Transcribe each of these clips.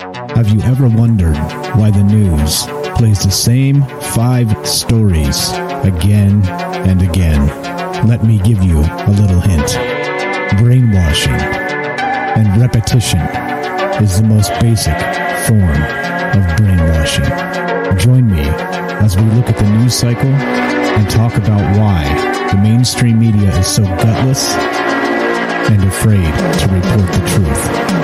Have you ever wondered why the news plays the same five stories again and again? Let me give you a little hint. Brainwashing and repetition is the most basic form of brainwashing. Join me as we look at the news cycle and talk about why the mainstream media is so gutless and afraid to report the truth.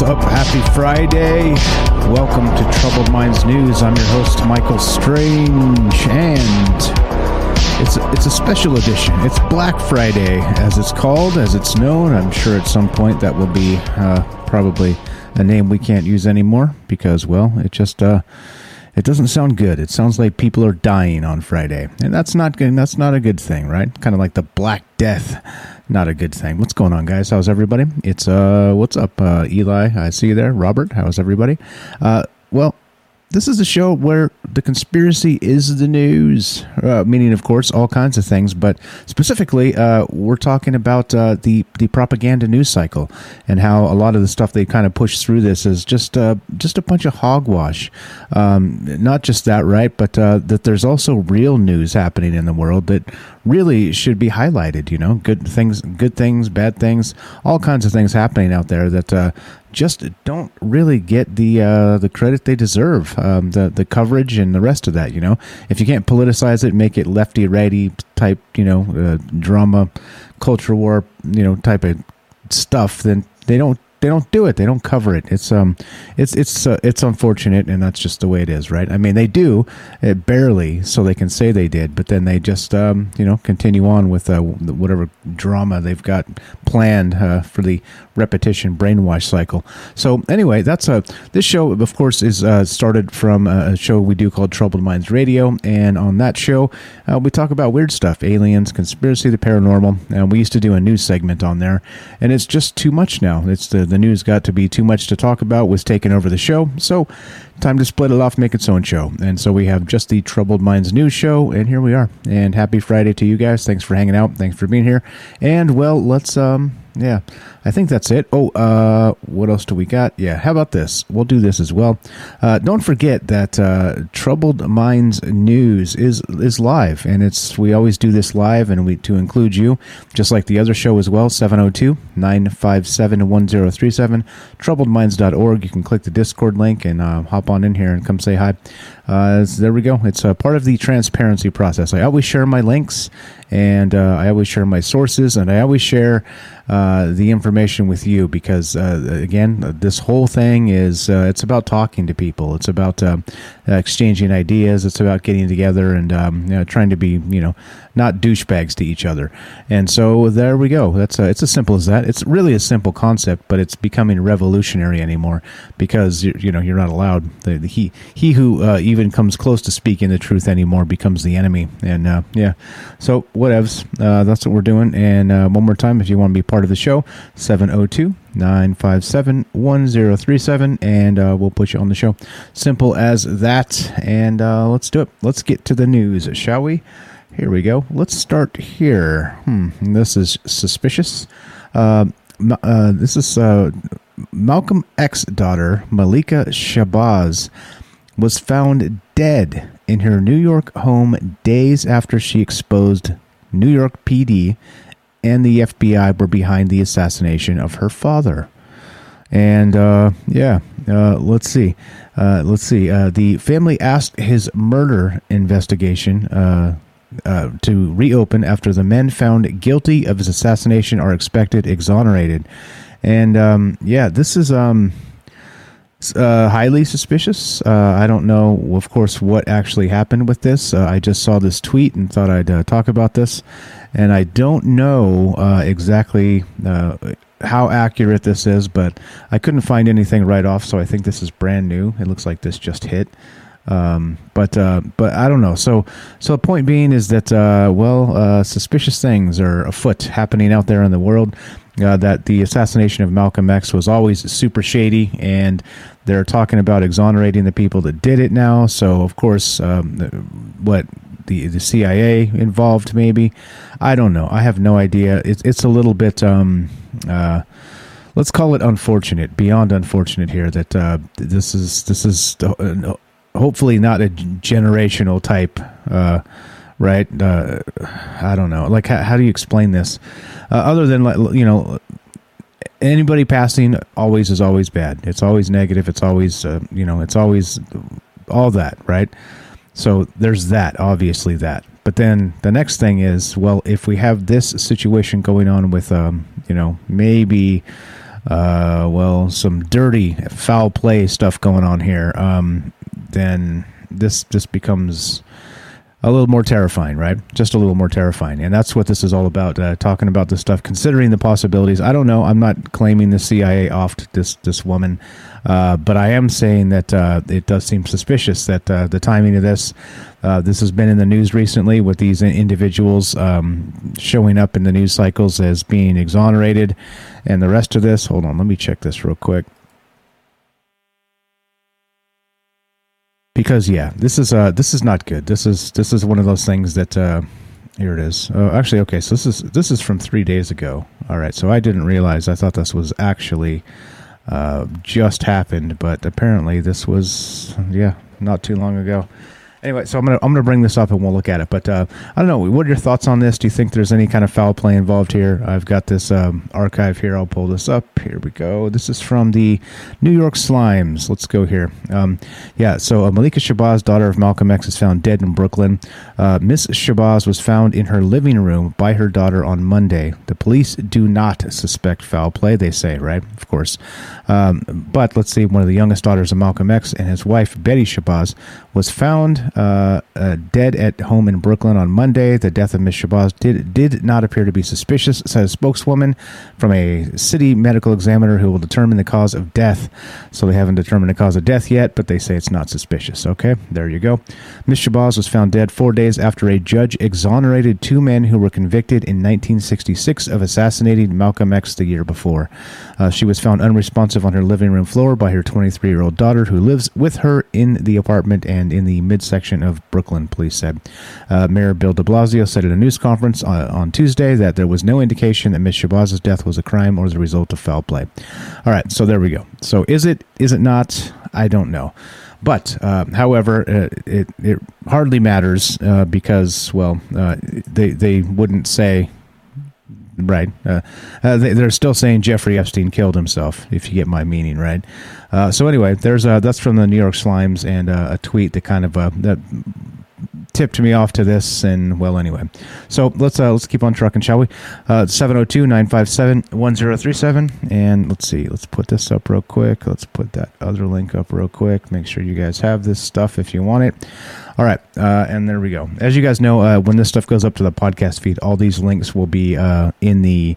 What's up? Happy Friday. Welcome to Troubled Minds News. I'm your host, Michael Strange, and it's it's a special edition. It's Black Friday, as it's called, as it's known. I'm sure at some point that will be uh, probably a name we can't use anymore because, well, it just uh, it doesn't sound good. It sounds like people are dying on Friday, and that's not good. That's not a good thing, right? Kind of like the Black Death. Not a good thing. What's going on, guys? How's everybody? It's uh, what's up, uh, Eli? I see you there. Robert, how's everybody? Uh, well, this is a show where the conspiracy is the news, uh, meaning, of course, all kinds of things. But specifically, uh, we're talking about uh, the the propaganda news cycle and how a lot of the stuff they kind of push through this is just uh, just a bunch of hogwash. Um, not just that, right? But uh, that there's also real news happening in the world that really should be highlighted. You know, good things, good things, bad things, all kinds of things happening out there that uh, just don't really get the uh, the credit they deserve. Um, the the coverage and the rest of that. You know, if you can't politicize it, make it lefty righty type. You know, uh, drama, culture war. You know, type of stuff. Then they don't they don't do it. They don't cover it. It's um, it's it's uh, it's unfortunate, and that's just the way it is, right? I mean, they do it barely, so they can say they did, but then they just um, you know, continue on with uh, whatever drama they've got planned uh, for the repetition brainwash cycle. So anyway, that's uh, this show, of course, is uh, started from a show we do called Troubled Minds Radio, and on that show, uh, we talk about weird stuff, aliens, conspiracy, the paranormal, and we used to do a news segment on there, and it's just too much now. It's the the news got to be too much to talk about, was taking over the show, so time to split it off, make its own show, and so we have just the Troubled Minds news show, and here we are. And happy Friday to you guys. Thanks for hanging out. Thanks for being here. And well, let's um yeah, I think that's it. Oh, uh, what else do we got? Yeah, how about this? We'll do this as well. Uh, don't forget that uh, Troubled Minds News is is live, and it's we always do this live, and we to include you, just like the other show as well. 702-957-1037, troubledminds.org. You can click the Discord link and uh, hop on in here and come say hi. Uh, there we go. It's a part of the transparency process. I always share my links, and uh, I always share my sources, and I always share uh, the information with you because, uh, again, this whole thing is uh, it's about talking to people. It's about uh, exchanging ideas. It's about getting together and um, you know, trying to be, you know, not douchebags to each other. And so there we go. That's it's as simple as that. It's really a simple concept, but it's becoming revolutionary anymore because you, know you're not allowed. The, the, he he who uh, even comes close to speaking the truth anymore becomes the enemy. And uh, yeah, so whatevs. That's what we're doing. And one more time, if you want to be part of the show, 702 957 1037, and uh, we'll put you on the show. Simple as that. And uh, let's do it. Let's get to the news, shall we? Here we go. Let's start here. Hmm, this is suspicious. Uh, uh, this is uh, Malcolm X daughter, Malikah Shabazz, was found dead in her New York home days after she exposed New York PD and the FBI were behind the assassination of her father. And uh, yeah, uh, let's see. Uh, let's see. Uh, the family asked his murder investigation uh, uh, to reopen after the men found guilty of his assassination are expected exonerated. And um, yeah, this is um, highly suspicious. I don't know, of course, what actually happened with this. I just saw this tweet and thought I'd talk about this. And I don't know uh, exactly uh, how accurate this is, but I couldn't find anything right off, so I think this is brand new. It looks like this just hit. Um, but uh, but I don't know. So so the point being is that uh, well, uh, suspicious things are afoot happening out there in the world. Uh, that the assassination of Malcolm X was always super shady, and they're talking about exonerating the people that did it now. So of course, um, what the the CIA involved? Maybe I don't know. I have no idea. It's it's a little bit. Um, uh, let's call it unfortunate, beyond unfortunate here. That uh, this is this is uh, hopefully not a generational type. Uh, right? Uh, I don't know. Like, how, how do you explain this? Uh, other than you know, anybody passing always is always bad. It's always negative. It's always uh, you know, it's always all that, right? So there's that, obviously that. But then the next thing is, well, if we have this situation going on with, um, you know, maybe, uh, well, some dirty foul play stuff going on here, um, then this this becomes a little more terrifying, right? Just a little more terrifying. And that's what this is all about, uh, talking about this stuff, considering the possibilities. I don't know. I'm not claiming the CIA offed this, this woman, uh, but I am saying that uh, it does seem suspicious that uh, the timing of this, uh, this has been in the news recently with these individuals um, showing up in the news cycles as being exonerated. And the rest of this, hold on, let me check this real quick. Because yeah, this is uh this is not good. This is this is one of those things that uh here it is. Oh, actually, okay. So this is this is from three days ago. All right. So I didn't realize. I thought this was actually uh, just happened, but apparently this was yeah not too long ago anyway, so I'm gonna I'm gonna bring this up and we'll look at it. But uh, I don't know. What are your thoughts on this? Do you think there's any kind of foul play involved here? I've got this um, archive here. I'll pull this up. Here we go. This is from the New York Slimes. Let's go here. Um, yeah. So uh, Malikah Shabazz, daughter of Malcolm X, is found dead in Brooklyn. Uh, Miss Shabazz was found in her living room by her daughter on Monday. The police do not suspect foul play. They say, right? Of course. Um, but let's see. One of the youngest daughters of Malcolm X and his wife Betty Shabazz was found uh, uh, dead at home in Brooklyn on Monday. The death of Ms. Shabazz did, did not appear to be suspicious, said a spokeswoman from a city medical examiner who will determine the cause of death. So they haven't determined the cause of death yet, but they say it's not suspicious. Okay, there you go. Ms. Shabazz was found dead four days after a judge exonerated two men who were convicted in 1966 of assassinating Malcolm X the year before. Uh, she was found unresponsive on her living room floor by her 23 year old daughter, who lives with her in the apartment and in the midsection of Brooklyn, police said. Uh, Mayor Bill de Blasio said at a news conference on, uh, on Tuesday that there was no indication that Ms. Shabazz's death was a crime or the result of foul play. All right, so there we go. So is it, is it not? I don't know. But, uh, however, uh, it, it hardly matters uh, because, well, uh, they, they wouldn't say right. Uh, uh, they, are still saying Jeffrey Epstein killed himself. If you get my meaning, right? Uh, so anyway, there's uh, that's from the New York Slimes and uh, a tweet that kind of uh, that tipped me off to this and well anyway. So let's uh, let's keep on trucking shall we? 702-957-1037 and let's see let's put this up real quick. Let's put that other link up real quick. Make sure you guys have this stuff if you want it. All right, uh, and there we go. As you guys know, uh, when this stuff goes up to the podcast feed, all these links will be uh, in the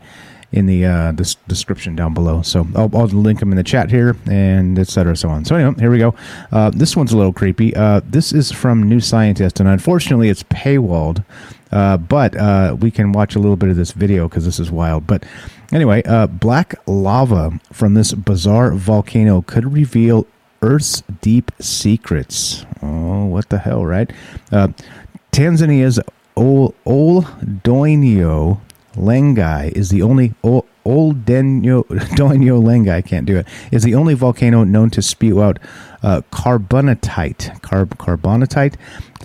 in the uh, this description down below. So I'll, I'll, link them in the chat here and etc. So on. So anyway, here we go. Uh, this one's a little creepy. Uh, this is from New Scientist, and unfortunately, it's paywalled. Uh, but uh, we can watch a little bit of this video because this is wild. But anyway, uh, black lava from this bizarre volcano could reveal Earth's deep secrets. Oh, what the hell, right? Tanzania's Ol, Ol Lengai is the only Old Doño Lenga, I can't do it, is the only volcano known to spew out uh, carbonatite, carb, carbonatite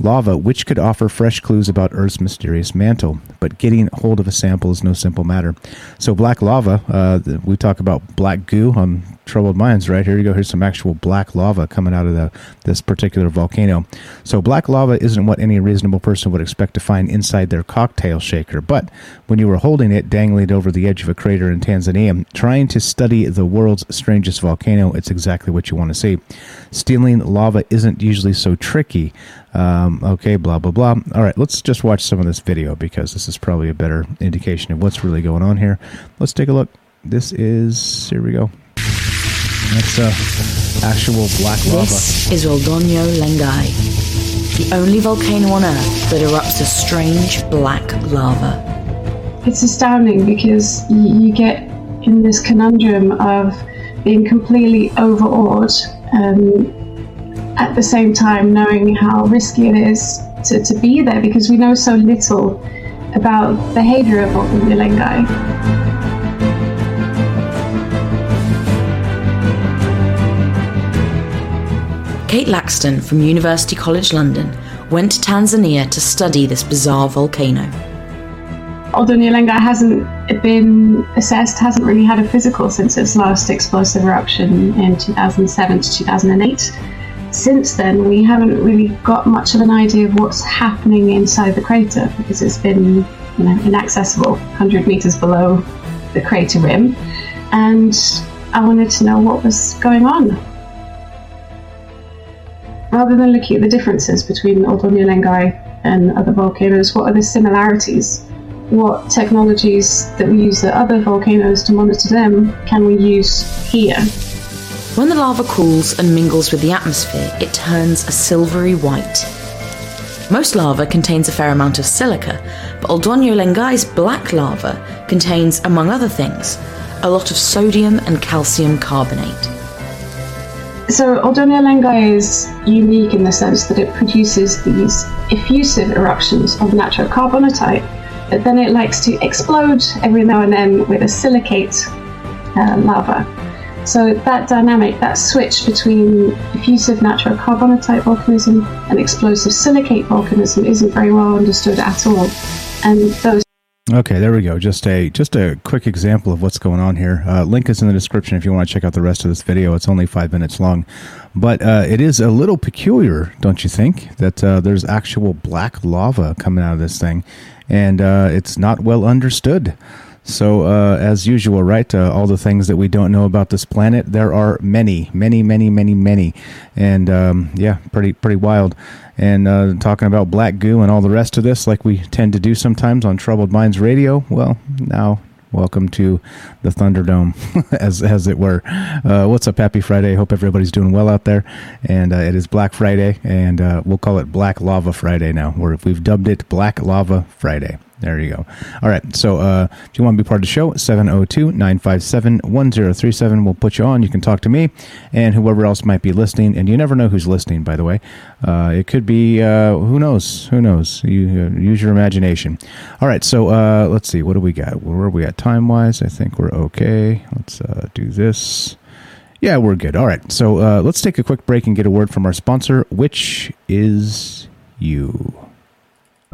lava, which could offer fresh clues about Earth's mysterious mantle. But getting hold of a sample is no simple matter. So, black lava, uh, we talk about black goo on Troubled Minds, right? Here you go. Here's some actual black lava coming out of the, this particular volcano. So, black lava isn't what any reasonable person would expect to find inside their cocktail shaker. But when you were holding it dangling over the edge of a crater in Tanzania, trying to study the world's strangest volcano, it's exactly what you want to see. Stealing lava isn't usually so tricky. Um, okay, blah, blah, blah. All right, let's just watch some of this video because this is probably a better indication of what's really going on here. Let's take a look. This is, here we go. That's uh, actual black lava. This is Oldonyo Lengai, the only volcano on Earth that erupts a strange black lava. It's astounding because you get in this conundrum of being completely overawed um, at the same time knowing how risky it is to, to be there because we know so little about behavior of Oldonyo Kate Laxton from University College London went to Tanzania to study this bizarre volcano. Oldonyo hasn't been assessed, hasn't really had a physical since its last explosive eruption in 2007 to 2008 since then, we haven't really got much of an idea of what's happening inside the crater because it's been, you know, inaccessible, 100 meters below the crater rim, and I wanted to know what was going on. Rather than looking at the differences between Lengai and other volcanoes, what are the similarities? What technologies that we use at other volcanoes to monitor them can we use here? When the lava cools and mingles with the atmosphere, it turns a silvery white. Most lava contains a fair amount of silica, but Oldonyo Lengai's black lava contains, among other things, a lot of sodium and calcium carbonate. So Oldonyo Lengai is unique in the sense that it produces these effusive eruptions of natural carbonatite, but then it likes to explode every now and then with a silicate uh, lava. So that dynamic, that switch between effusive natural carbonatite volcanism and explosive silicate volcanism isn't very well understood at all. And those Okay, there we go. Just a just a quick example of what's going on here. Uh, link is in the description if you want to check out the rest of this video. It's only five minutes long, but uh, it is a little peculiar, don't you think? That uh, there's actual black lava coming out of this thing, and uh, it's not well understood. So, uh, as usual, right? Uh, all the things that we don't know about this planet, there are many, many, many, many, many, and um, yeah, pretty, pretty wild. And uh, talking about black goo and all the rest of this, like we tend to do sometimes on Troubled Minds Radio. Well, now welcome to the Thunderdome, as as it were. Uh, what's up? Happy Friday! Hope everybody's doing well out there. And uh, it is Black Friday, and uh, we'll call it Black Lava Friday now. Or we've dubbed it Black Lava Friday. There you go. All right. So uh, if you want to be part of the show, 702 957 1037. We'll put you on. You can talk to me and whoever else might be listening. And you never know who's listening, by the way. Uh, it could be, uh, who knows? Who knows? You uh, Use your imagination. All right. So uh, let's see. What do we got? Where are we at time wise? I think we're okay. Let's uh, do this. Yeah, we're good. All right. So let's take a quick break and get a word from our sponsor, which is you.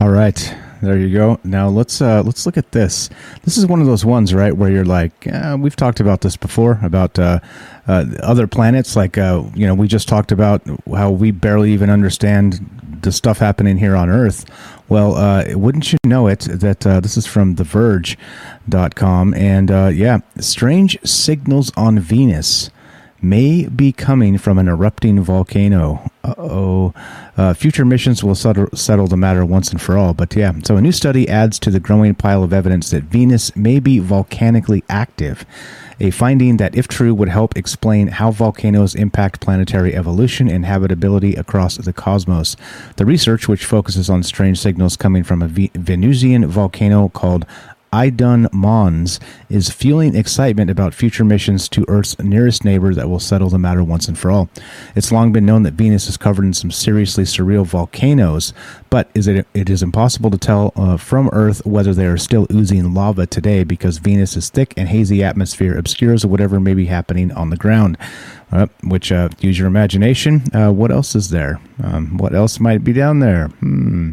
All right, there you go. Now let's uh, let's look at this. This is one of those ones, right, where you're like, uh, we've talked about this before about uh, uh other planets. Like, uh, you know, we just talked about how we barely even understand the stuff happening here on Earth. Well, uh, wouldn't you know it that this is from TheVerge.com, and yeah, strange signals on Venus may be coming from an erupting volcano. Uh-oh. Uh, future missions will settle, settle the matter once and for all. But yeah, so a new study adds to the growing pile of evidence that Venus may be volcanically active. A finding that, if true, would help explain how volcanoes impact planetary evolution and habitability across the cosmos. The research, which focuses on strange signals coming from a Venusian volcano called Idun Mons is fueling excitement about future missions to Earth's nearest neighbor that will settle the matter once and for all. It's long been known that Venus is covered in some seriously surreal volcanoes, but is it, it is impossible to tell uh, from Earth whether they are still oozing lava today because Venus's thick and hazy atmosphere obscures whatever may be happening on the ground. Uh, which, uh, use your imagination. Uh, what else is there? Um, what else might be down there? Hmm.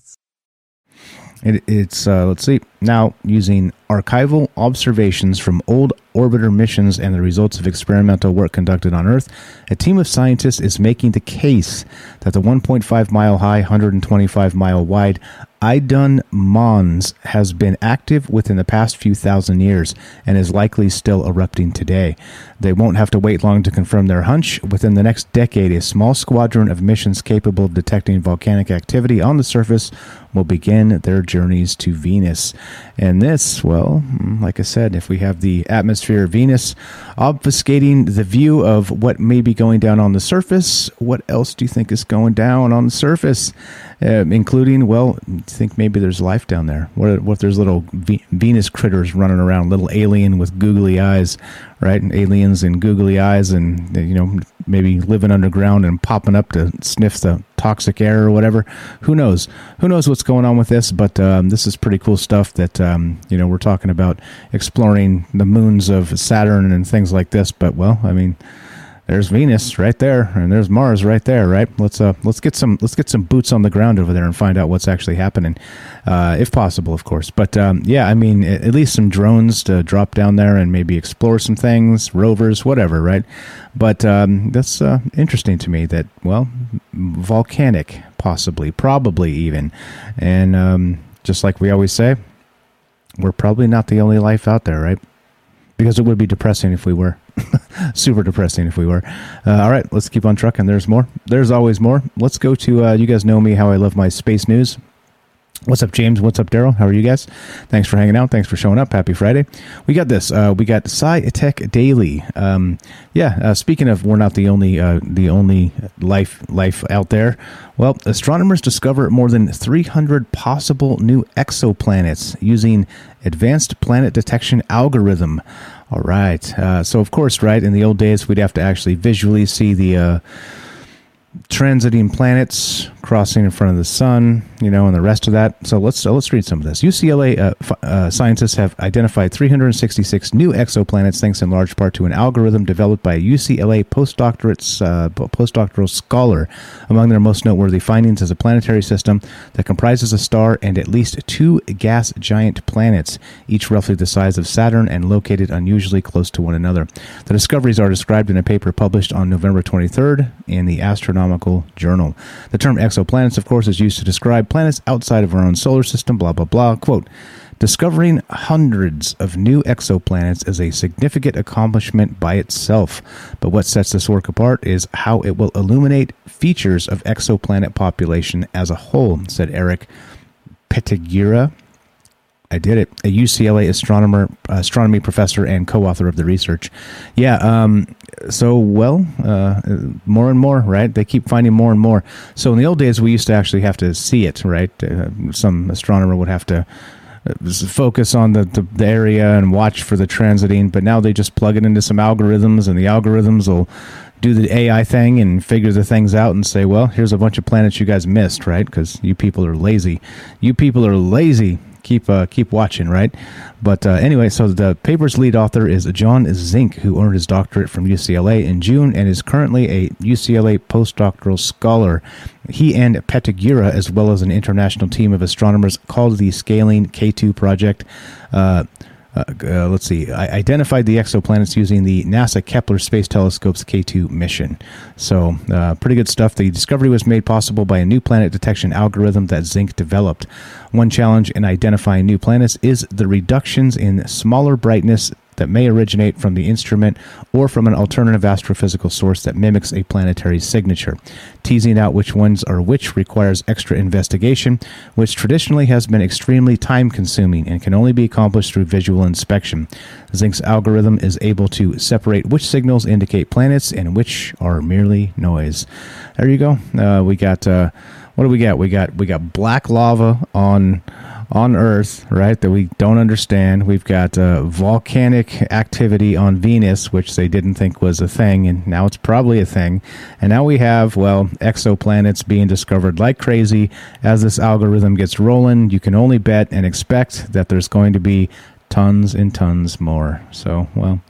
It, it's uh, let's see now using archival observations from old orbiter missions and the results of experimental work conducted on Earth, a team of scientists is making the case that the 1.5 mile high, 125 mile wide Idun Mons has been active within the past few thousand years and is likely still erupting today. They won't have to wait long to confirm their hunch. Within the next decade, a small squadron of missions capable of detecting volcanic activity on the surface will begin their journeys to Venus. And this, well, like I said, if we have the atmosphere of Venus obfuscating the view of what may be going down on the surface, what else do you think is going down on the surface? Uh, including, well, think maybe there's life down there. What, what if there's little v- Venus critters running around, little alien with googly eyes, right? And aliens and googly eyes, and you know maybe living underground and popping up to sniff the toxic air or whatever. Who knows? Who knows what's going on with this? But um, this is pretty cool stuff. That um, you know we're talking about exploring the moons of Saturn and things like this. But well, I mean there's Venus right there, and there's Mars right there, right? Let's uh, let's get some let's get some boots on the ground over there and find out what's actually happening, uh, if possible, of course. But um, yeah, I mean, at least some drones to drop down there and maybe explore some things, rovers, whatever, right? But um, that's uh, interesting to me. That well, volcanic, possibly, probably even, and um, just like we always say, we're probably not the only life out there, right? Because it would be depressing if we were. Super depressing if we were. Uh, all right, let's keep on trucking. There's more. There's always more. Let's go to, uh, you guys know me, how I love my space news. What's up, James? What's up, Daryl? How are you guys? Thanks for hanging out. Thanks for showing up. Happy Friday. We got this. Uh, we got Sci Tech Daily. Um, yeah. Uh, speaking of, we're not the only uh, the only life life out there. Well, astronomers discover more than 300 possible new exoplanets using advanced planet detection algorithm. All right. Uh, so, of course, right in the old days, we'd have to actually visually see the uh, transiting planets crossing in front of the sun, you know, and the rest of that. So let's uh, let's read some of this. UCLA uh, uh, scientists have identified 366 new exoplanets, thanks in large part to an algorithm developed by a UCLA postdoctorate uh, postdoctoral scholar. Among their most noteworthy findings is a planetary system that comprises a star and at least two gas giant planets, each roughly the size of Saturn and located unusually close to one another. The discoveries are described in a paper published on November 23rd in the Astronaut Astronomical Journal. The term exoplanets, of course, is used to describe planets outside of our own solar system, blah, blah, blah. Quote, Discovering hundreds of new exoplanets is a significant accomplishment by itself, but what sets this work apart is how it will illuminate features of exoplanet population as a whole, said Erik Petigura. I did it. A UCLA astronomer, astronomy professor, and co-author of the research. Yeah. Um, so well, uh, more and more, right? They keep finding more and more. So in the old days, we used to actually have to see it, right? Uh, some astronomer would have to focus on the, the, the, area and watch for the transiting. But now they just plug it into some algorithms, and the algorithms will do the AI thing and figure the things out and say, well, here's a bunch of planets you guys missed, right? Because you people are lazy. You people are lazy keep uh, keep watching, right? But uh, anyway, so the paper's lead author is Jon Zink, who earned his doctorate from UCLA in June and is currently a UCLA postdoctoral scholar. He and Petigura, as well as an international team of astronomers called the Scaling K2 project. Uh, uh, uh, let's see, I identified the exoplanets using the NASA Kepler Space Telescope's K2 mission. So, uh, pretty good stuff. The discovery was made possible by a new planet detection algorithm that Zink developed. One challenge in identifying new planets is the reductions in smaller brightness that may originate from the instrument or from an alternative astrophysical source that mimics a planetary signature. Teasing out which ones are which requires extra investigation, which traditionally has been extremely time consuming and can only be accomplished through visual inspection. Zink's algorithm is able to separate which signals indicate planets and which are merely noise. There you go. Uh, we got. Uh, what do we got? We got we got black lava on on Earth, right, that we don't understand. We've got uh, volcanic activity on Venus, which they didn't think was a thing, and now it's probably a thing. And now we have, well, exoplanets being discovered like crazy. As this algorithm gets rolling, you can only bet and expect that there's going to be tons and tons more. So, well,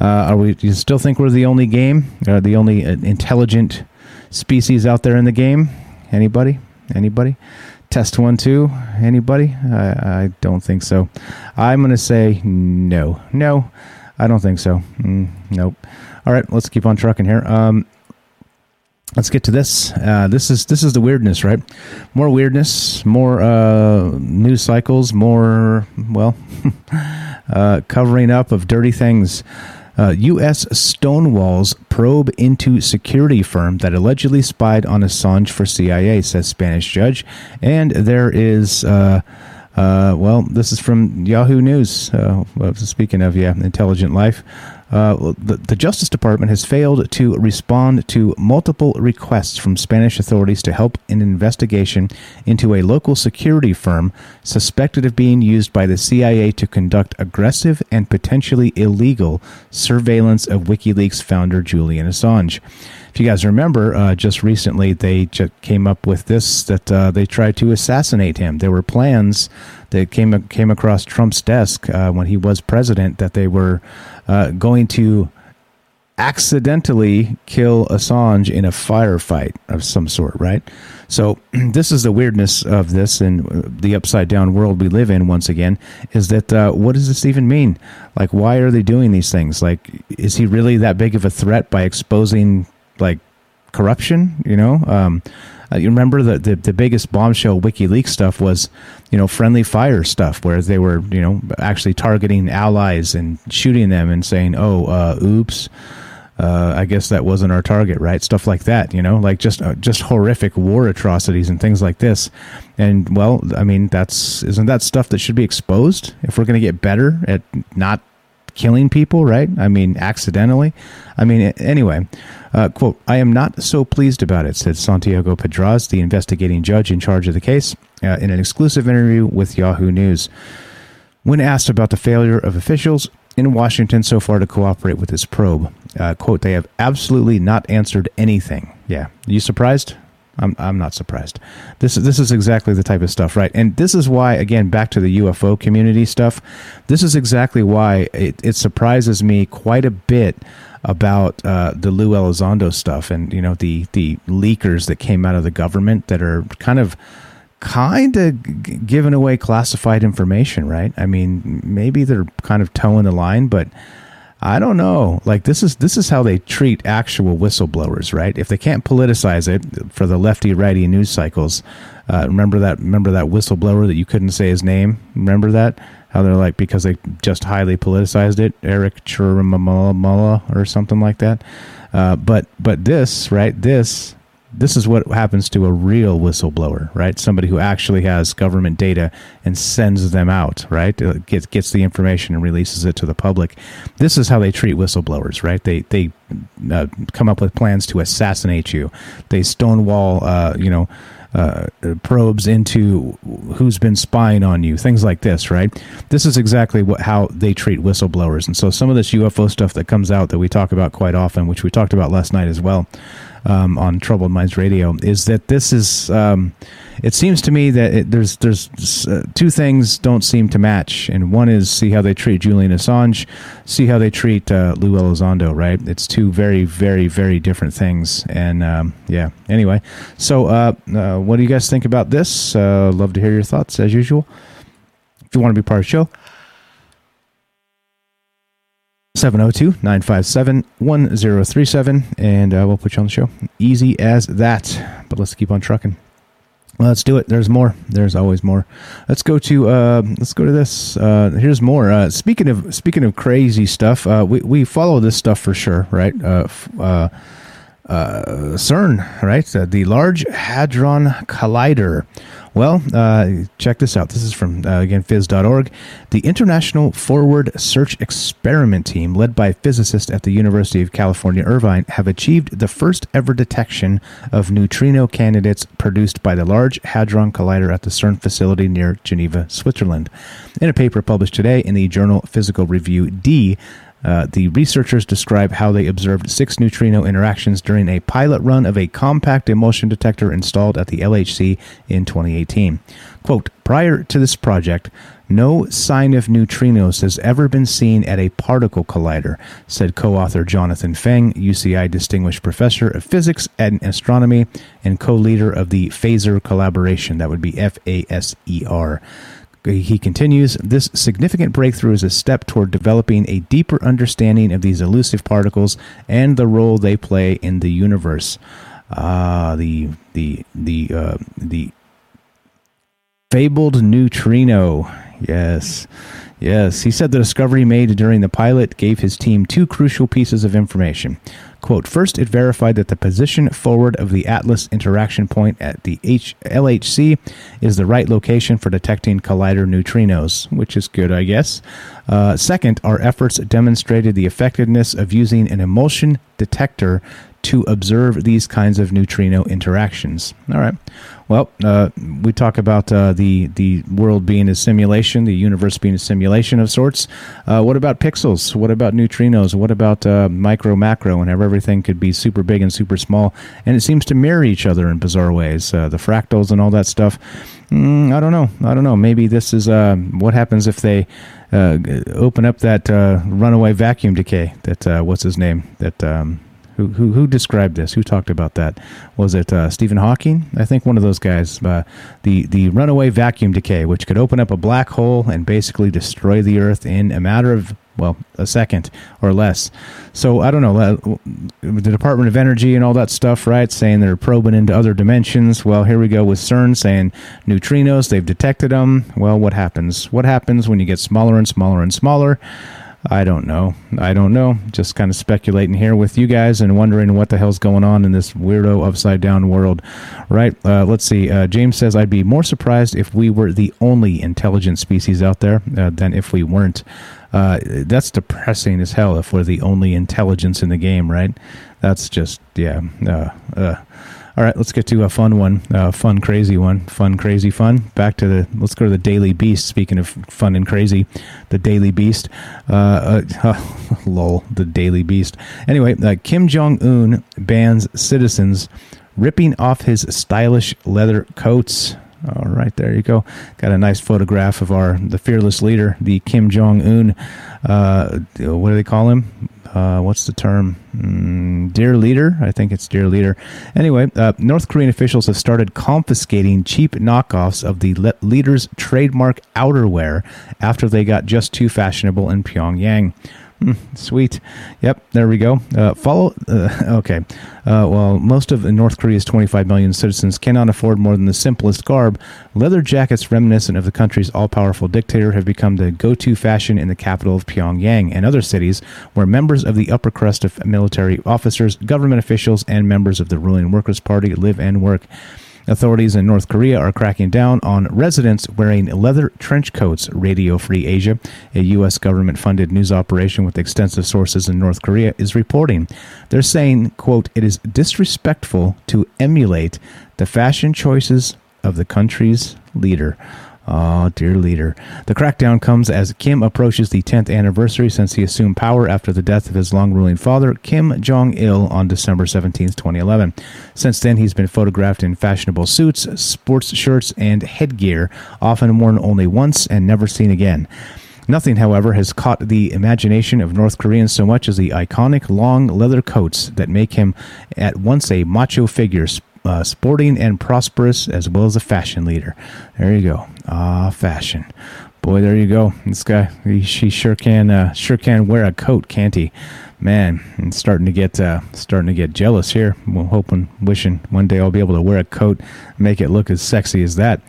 uh, are we? Do you still think we're the only game, uh, the only uh, intelligent species out there in the game? Anybody? Anybody? Test one, two. Anybody? I, I don't think so. I'm going to say no. No, I don't think so. Mm, nope. All right, let's keep on trucking here. Um, let's get to this. Uh, this is this is the weirdness, right? More weirdness, more uh, news cycles, more well, uh, covering up of dirty things. Uh, U.S. Stonewalls probe into security firm that allegedly spied on Assange for CIA, says Spanish judge. And there is. Uh, uh, well, this is from Yahoo News. Uh, speaking of, yeah, intelligent life. Uh, the, the, Justice Department has failed to respond to multiple requests from Spanish authorities to help in an investigation into a local security firm suspected of being used by the CIA to conduct aggressive and potentially illegal surveillance of WikiLeaks founder Julian Assange. If you guys remember, uh, just recently they just came up with this that uh, they tried to assassinate him. There were plans that came came across Trump's desk uh, when he was president that they were uh, going to accidentally kill Assange in a firefight of some sort, right? So this is the weirdness of this and the upside down world we live in. Once again, is that uh, what does this even mean? Like, why are they doing these things? Like, is he really that big of a threat by exposing like corruption? You know, um, uh, you remember the, the, the biggest bombshell WikiLeaks stuff was, you know, friendly fire stuff where they were, you know, actually targeting allies and shooting them and saying, "Oh, uh, oops." Uh, I guess that wasn't our target, right? Stuff like that, you know, like just uh, just horrific war atrocities and things like this. And well, I mean, that's isn't that stuff that should be exposed if we're going to get better at not killing people, right? I mean, accidentally. I mean, anyway, uh, quote, I am not so pleased about it, said Santiago Pedraz, the investigating judge in charge of the case, uh, in an exclusive interview with Yahoo News. When asked about the failure of officials in Washington so far to cooperate with this probe, uh, quote, they have absolutely not answered anything. Yeah. Are you surprised? I'm I'm not surprised. This this is exactly the type of stuff, right? And this is why, again, back to the UFO community stuff. This is exactly why it, it surprises me quite a bit about uh, the Lou Elizondo stuff, and you know the the leakers that came out of the government that are kind of kind of giving away classified information, right? I mean, maybe they're kind of toeing the line, but I don't know. Like this is this is how they treat actual whistleblowers, right? If they can't politicize it for the lefty righty news cycles, uh, remember that remember that whistleblower that you couldn't say his name. Remember that how they're like because they just highly politicized it, Eric Ciaramella or something like that. Uh, but but this right this this is what happens to a real whistleblower, right? Somebody who actually has government data and sends them out, right? Uh, gets gets the information and releases it to the public. This is how they treat whistleblowers, right? They they uh, come up with plans to assassinate you. They stonewall, uh, you know. Uh, probes into who's been spying on you, things like this, right? This is exactly what how they treat whistleblowers, and so some of this UFO stuff that comes out that we talk about quite often, which we talked about last night as well, um, on Troubled Minds Radio is that this is. Um, it seems to me that it, there's there's uh, two things don't seem to match, and one is see how they treat Julian Assange, see how they treat uh, Lou Elizondo. Right? It's two very very very different things, and um, yeah. Anyway, so uh, uh what do you guys think about this? Uh, love to hear your thoughts as usual. If you want to be part of the show, 702 957 1037, and uh, we'll put you on the show. Easy as that. But let's keep on trucking. Let's do it. There's more. There's always more. Let's go to uh, let's go to this. Uh, here's more. Uh, speaking of speaking of crazy stuff, uh, we we follow this stuff for sure, right? Uh, uh, uh, CERN, right? Uh, the Large Hadron Collider. Well, uh, check this out. This is from, uh, again, phys.org. The International Forward Search Experiment Team, led by physicists at the University of California, Irvine, have achieved the first ever detection of neutrino candidates produced by the Large Hadron Collider at the CERN facility near Geneva, Switzerland. In a paper published today in the journal Physical Review D, uh, the researchers describe how they observed six neutrino interactions during a pilot run of a compact emulsion detector installed at the LHC in 2018. Quote, prior to this project, no sign of neutrinos has ever been seen at a particle collider, said co author Jonathan Feng, UCI Distinguished Professor of Physics and Astronomy and co leader of the FASER collaboration. That would be F A S E R. He continues, this significant breakthrough is a step toward developing a deeper understanding of these elusive particles and the role they play in the universe. Ah, the the the uh, the fabled neutrino. Yes. Yes, he said the discovery made during the pilot gave his team two crucial pieces of information. Quote, first, it verified that the position forward of the Atlas interaction point at the H- LHC is the right location for detecting collider neutrinos, which is good, I guess. Uh, second, our efforts demonstrated the effectiveness of using an emulsion detector to observe these kinds of neutrino interactions. All right. Well, uh, we talk about uh, the the world being a simulation, the universe being a simulation of sorts. Uh, what about pixels? What about neutrinos? What about uh, micro, macro, and how everything could be super big and super small? And it seems to mirror each other in bizarre ways. Uh, the fractals and all that stuff. Mm, I don't know. I don't know. Maybe this is uh, what happens if they open up that runaway vacuum decay. That what's his name? That um, who, who, who described this? Who talked about that? Was it uh, Stephen Hawking? I think one of those guys. Uh, the the runaway vacuum decay, which could open up a black hole and basically destroy the Earth in a matter of well a second or less. So I don't know uh, the Department of Energy and all that stuff, right? Saying they're probing into other dimensions. Well, here we go with CERN saying neutrinos. They've detected them. Well, what happens? What happens when you get smaller and smaller and smaller? I don't know. I don't know. Just kind of speculating here with you guys and wondering what the hell's going on in this weirdo upside down world. Right? Uh, let's see. Uh, James says, I'd be more surprised if we were the only intelligent species out there uh, than if we weren't. Uh, that's depressing as hell if we're the only intelligence in the game, right? That's just, yeah. Uh, uh, all right, let's get to a fun one, uh, fun, crazy one, fun, crazy, fun. Back to the, let's go to the Daily Beast. Speaking of fun and crazy, the Daily Beast. Uh, uh, lol, the Daily Beast. Anyway, uh, Kim Jong Un bans citizens ripping off his stylish leather coats. All right, there you go. Got a nice photograph of our the fearless leader, the Kim Jong Un. Uh, what do they call him? Uh, what's the term? Mm, dear leader, I think it's dear leader. Anyway, uh, North Korean officials have started confiscating cheap knockoffs of the le- leader's trademark outerwear after they got just too fashionable in Pyongyang. Sweet. Yep, there we go. Uh, follow. Uh, okay. Uh, well, most of North Korea's 25 million citizens cannot afford more than the simplest garb. Leather jackets reminiscent of the country's all powerful dictator have become the go to fashion in the capital of Pyongyang and other cities where members of the upper crust of military officers, government officials, and members of the ruling Workers' Party live and work. Authorities in North Korea are cracking down on residents wearing leather trench coats. Radio Free Asia, a U.S. government funded news operation with extensive sources in North Korea, is reporting. They're saying, quote, it is disrespectful to emulate the fashion choices of the country's leader. Oh, dear leader. The crackdown comes as Kim approaches the 10th anniversary since he assumed power after the death of his long ruling father, Kim Jong il, on December 17, 2011. Since then, he's been photographed in fashionable suits, sports shirts, and headgear, often worn only once and never seen again. Nothing, however, has caught the imagination of North Koreans so much as the iconic long leather coats that make him at once a macho figure uh, sporting and prosperous, as well as a fashion leader. There you go. Ah, fashion. Boy, there you go. This guy, he, he sure can, uh, sure can wear a coat, can't he? Man, I'm starting to get, uh, starting to get jealous here. I'm hoping, wishing one day I'll be able to wear a coat, make it look as sexy as that.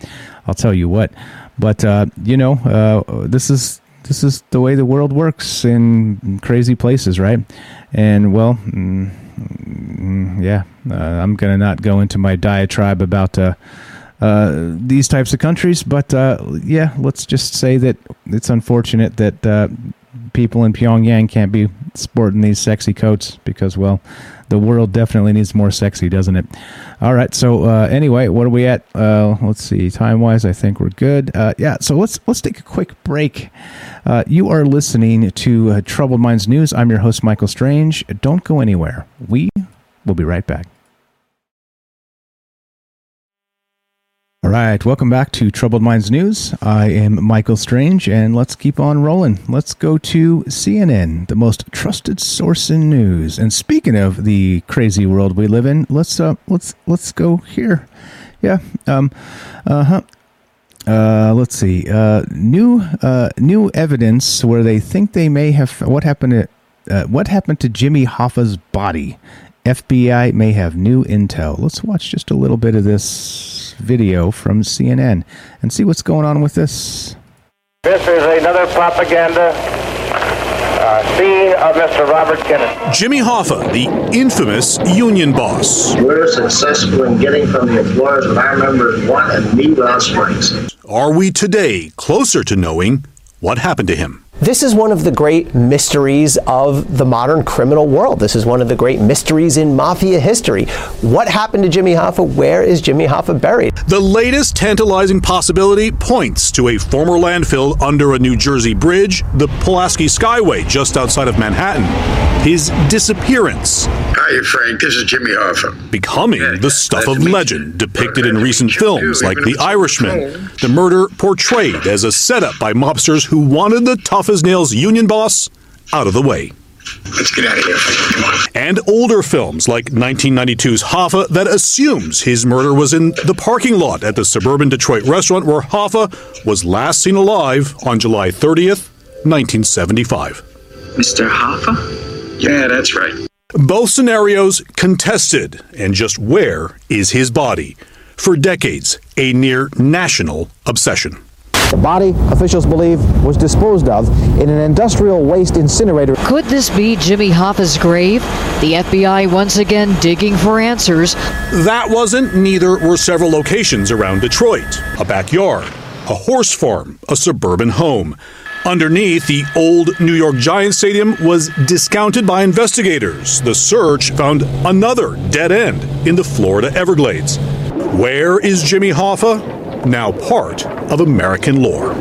I'll tell you what. But uh, you know, uh, this is this is the way the world works in crazy places, right? And well. Mm, Mm, yeah, uh, I'm to not go into my diatribe about uh, uh, these types of countries, but uh, yeah, let's just say that it's unfortunate that uh, people in Pyongyang can't be sporting these sexy coats because, well, the world definitely needs more sexy, doesn't it? All right. So uh, anyway, what are we at? Uh, let's see. Time wise, I think we're good. Yeah. So let's let's take a quick break. You are listening to Troubled Minds News. I'm your host, Michael Strange. Don't go anywhere. We will be right back. All right, welcome back to Troubled Minds News. I am Michael Strange, and let's keep on rolling. Let's go to CNN, the most trusted source in news. And speaking of the crazy world we live in, let's uh, let's let's go here. Yeah, um, uh huh. Uh, let's see. Uh, new uh, new evidence where they think they may have what happened to uh, what happened to Jimmy Hoffa's body. FBI may have new intel. Let's watch just a little bit of this video from CNN and see what's going on with this. This is another propaganda uh, scene of Mr. Robert Kennedy. Jimmy Hoffa, the infamous union boss. We're successful in getting from the employers what our members want and need without strings. Are we today closer to knowing what happened to him? This is one of the great mysteries of the modern criminal world. This is one of the great mysteries in mafia history. What happened to Jimmy Hoffa? Where is Jimmy Hoffa buried? The latest tantalizing possibility points to a former landfill under a New Jersey bridge, the Pulaski Skyway just outside of Manhattan. His disappearance. Hi, Frank. This is Jimmy Hoffa. Becoming Yeah, the stuff of legend depicted in recent films like The Irishman. The murder portrayed as a setup by mobsters who wanted the tough as nails union boss out of the way. Let's get out of here. Come on. and older films like 1992's Hoffa that assumes his murder was in the parking lot at the suburban Detroit restaurant where Hoffa was last seen alive on July 30th, 1975. Mr. Hoffa? Yeah, that's right. Both scenarios contested, and just where is his body? For decades, a near national obsession. The body, officials believe, was disposed of in an industrial waste incinerator. Could this be Jimmy Hoffa's grave? The FBI once again digging for answers. That wasn't, neither were several locations around Detroit a backyard, a horse farm, a suburban home. Underneath, the old New York Giants Stadium was discounted by investigators. The search found another dead end in the Florida Everglades. Where is Jimmy Hoffa? Now part of American lore.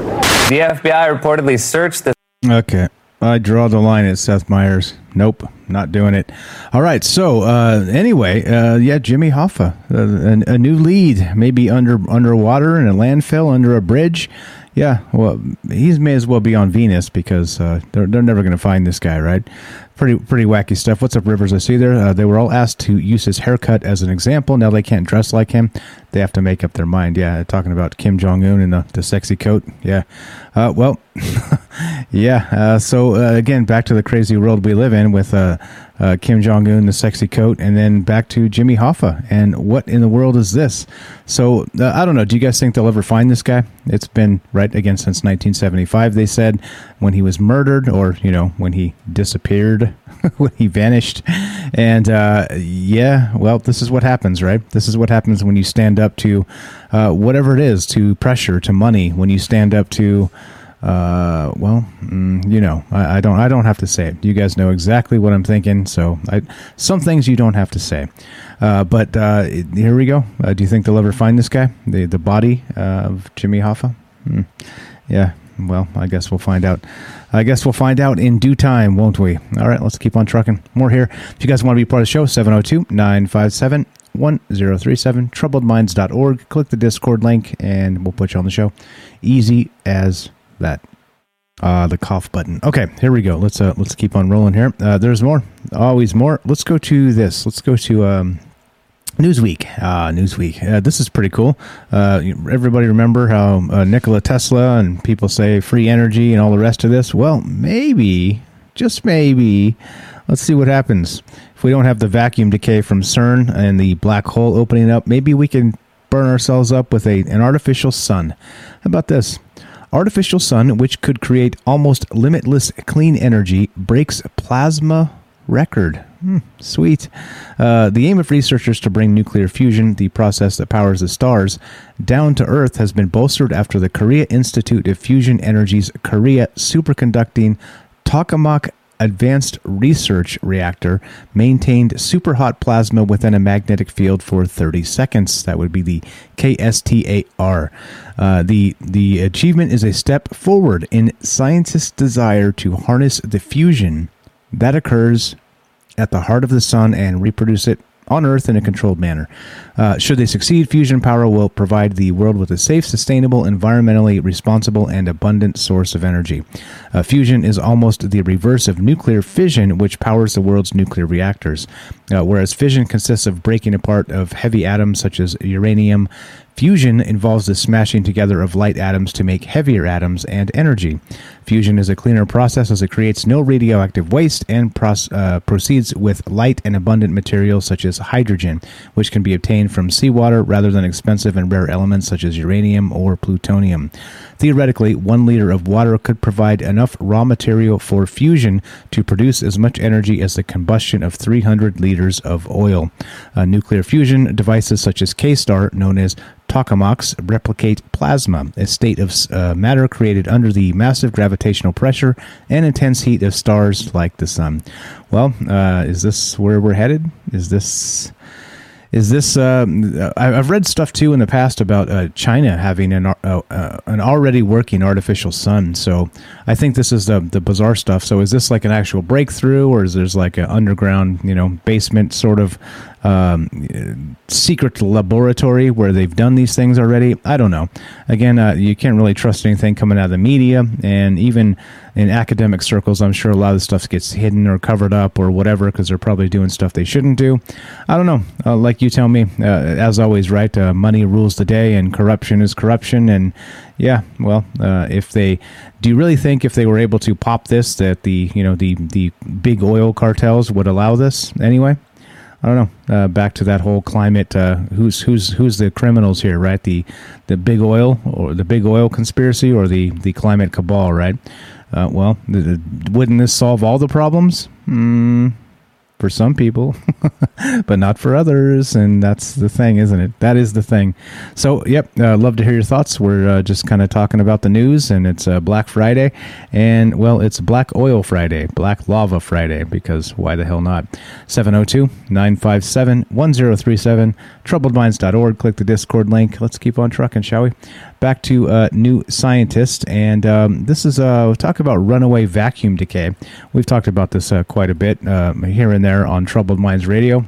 The FBI reportedly searched the Okay. I draw the line at Seth Meyers. Nope, not doing it. All right. So uh, anyway, uh, yeah, Jimmy Hoffa, uh, a, a new lead, maybe under underwater in a landfill under a bridge. Yeah, well, he may as well be on Venus because uh, they're they're never going to find this guy, right? pretty pretty wacky stuff. What's up, Rivers? I see there. Uh, they were all asked to use his haircut as an example. Now they can't dress like him. They have to make up their mind. Yeah, talking about Kim Jong Un and the, the sexy coat. Yeah. Uh, well, yeah. Uh, so uh, again, back to the crazy world we live in with uh, uh, Kim Jong Un, the sexy coat, and then back to Jimmy Hoffa. And what in the world is this? So uh, I don't know. Do you guys think they'll ever find this guy? It's been right again since 1975. They said when he was murdered, or you know when he disappeared, when he vanished. And uh, yeah, well, this is what happens, right? This is what happens when you stand up to uh, whatever it is, to pressure, to money. When you stand up to uh, well, mm, you know, I, I, don't. I don't have to say it. You guys know exactly what I'm thinking. So, I, some things you don't have to say. Uh, but uh, here we go. Uh, do you think they'll ever find this guy, the the body of Jimmy Hoffa? Mm. Yeah. Well, I guess we'll find out. I guess we'll find out in due time, won't we? All right, let's keep on trucking. More here. If you guys want to be part of the show, 702 957 1037, troubledminds.org. Click the Discord link and we'll put you on the show. Easy as that. Uh, the cough button. Okay, here we go. Let's uh, let's keep on rolling here. Uh, there's more, always more. Let's go to this. Let's go to um, Newsweek. Uh, Newsweek. Uh, this is pretty cool. Uh, everybody remember how uh, Nikola Tesla and people say free energy and all the rest of this? Well, maybe, just maybe, let's see what happens. If we don't have the vacuum decay from CERN and the black hole opening up, maybe we can burn ourselves up with a an artificial sun. How about this? Artificial sun, which could create almost limitless clean energy, breaks plasma record. Hmm, sweet. Uh, the aim of researchers to bring nuclear fusion, the process that powers the stars, down to Earth has been bolstered after the Korea Institute of Fusion Energy's Korea Superconducting Tokamak Advanced Research Reactor maintained super hot plasma within a magnetic field for 30 seconds. That would be the KSTAR. Uh, the the achievement is a step forward in scientists' desire to harness the fusion that occurs at the heart of the sun and reproduce it on Earth in a controlled manner. Uh, should they succeed, fusion power will provide the world with a safe, sustainable, environmentally responsible, and abundant source of energy. Uh, fusion is almost the reverse of nuclear fission, which powers the world's nuclear reactors. Uh, whereas fission consists of breaking apart of heavy atoms such as uranium, Fusion involves the smashing together of light atoms to make heavier atoms and energy. Fusion is a cleaner process as it creates no radioactive waste and uh, proceeds with light and abundant materials such as hydrogen, which can be obtained from seawater rather than expensive and rare elements such as uranium or plutonium. Theoretically, one liter of water could provide enough raw material for fusion to produce as much energy as the combustion of 300 liters of oil. Uh, nuclear fusion devices such as K-STAR, known as tokamaks replicate plasma, a state of uh, matter created under the massive gravitational pressure and intense heat of stars like the sun. Well, uh, is this where we're headed? Is this is this? Uh, I've read stuff too in the past about uh, China having an uh, uh, an already working artificial sun. So I think this is the the bizarre stuff. So is this like an actual breakthrough, or is there's like an underground, you know, basement sort of um, secret laboratory where they've done these things already. I don't know. Again, uh, you can't really trust anything coming out of the media, and even in academic circles, I'm sure a lot of the stuff gets hidden or covered up or whatever because they're probably doing stuff they shouldn't do. I don't know. Uh, like you tell me, uh, as always, right? Uh, money rules the day, and corruption is corruption, and yeah, well, uh, if they do you really think if they were able to pop this that the you know the the big oil cartels would allow this anyway? I don't know. Uh, back to that whole climate. Uh, who's who's who's the criminals here, right? The the big oil or the big oil conspiracy or the the climate cabal, right? Uh, well, the, the, wouldn't this solve all the problems? Mm, for some people, but not for others. And that's the thing, isn't it? That is the thing. So, yep, uh, love to hear your thoughts. We're uh, just kind of talking about the news, and it's uh, Black Friday. And, well, it's Black Oil Friday, Black Lava Friday, because why the hell not? 702 957 1037, troubledminds.org. Click the Discord link. Let's keep on trucking, shall we? Back to uh, New Scientist, and um, this is uh, talk about runaway vacuum decay. We've talked about this uh, quite a bit uh, here and there on Troubled Minds Radio.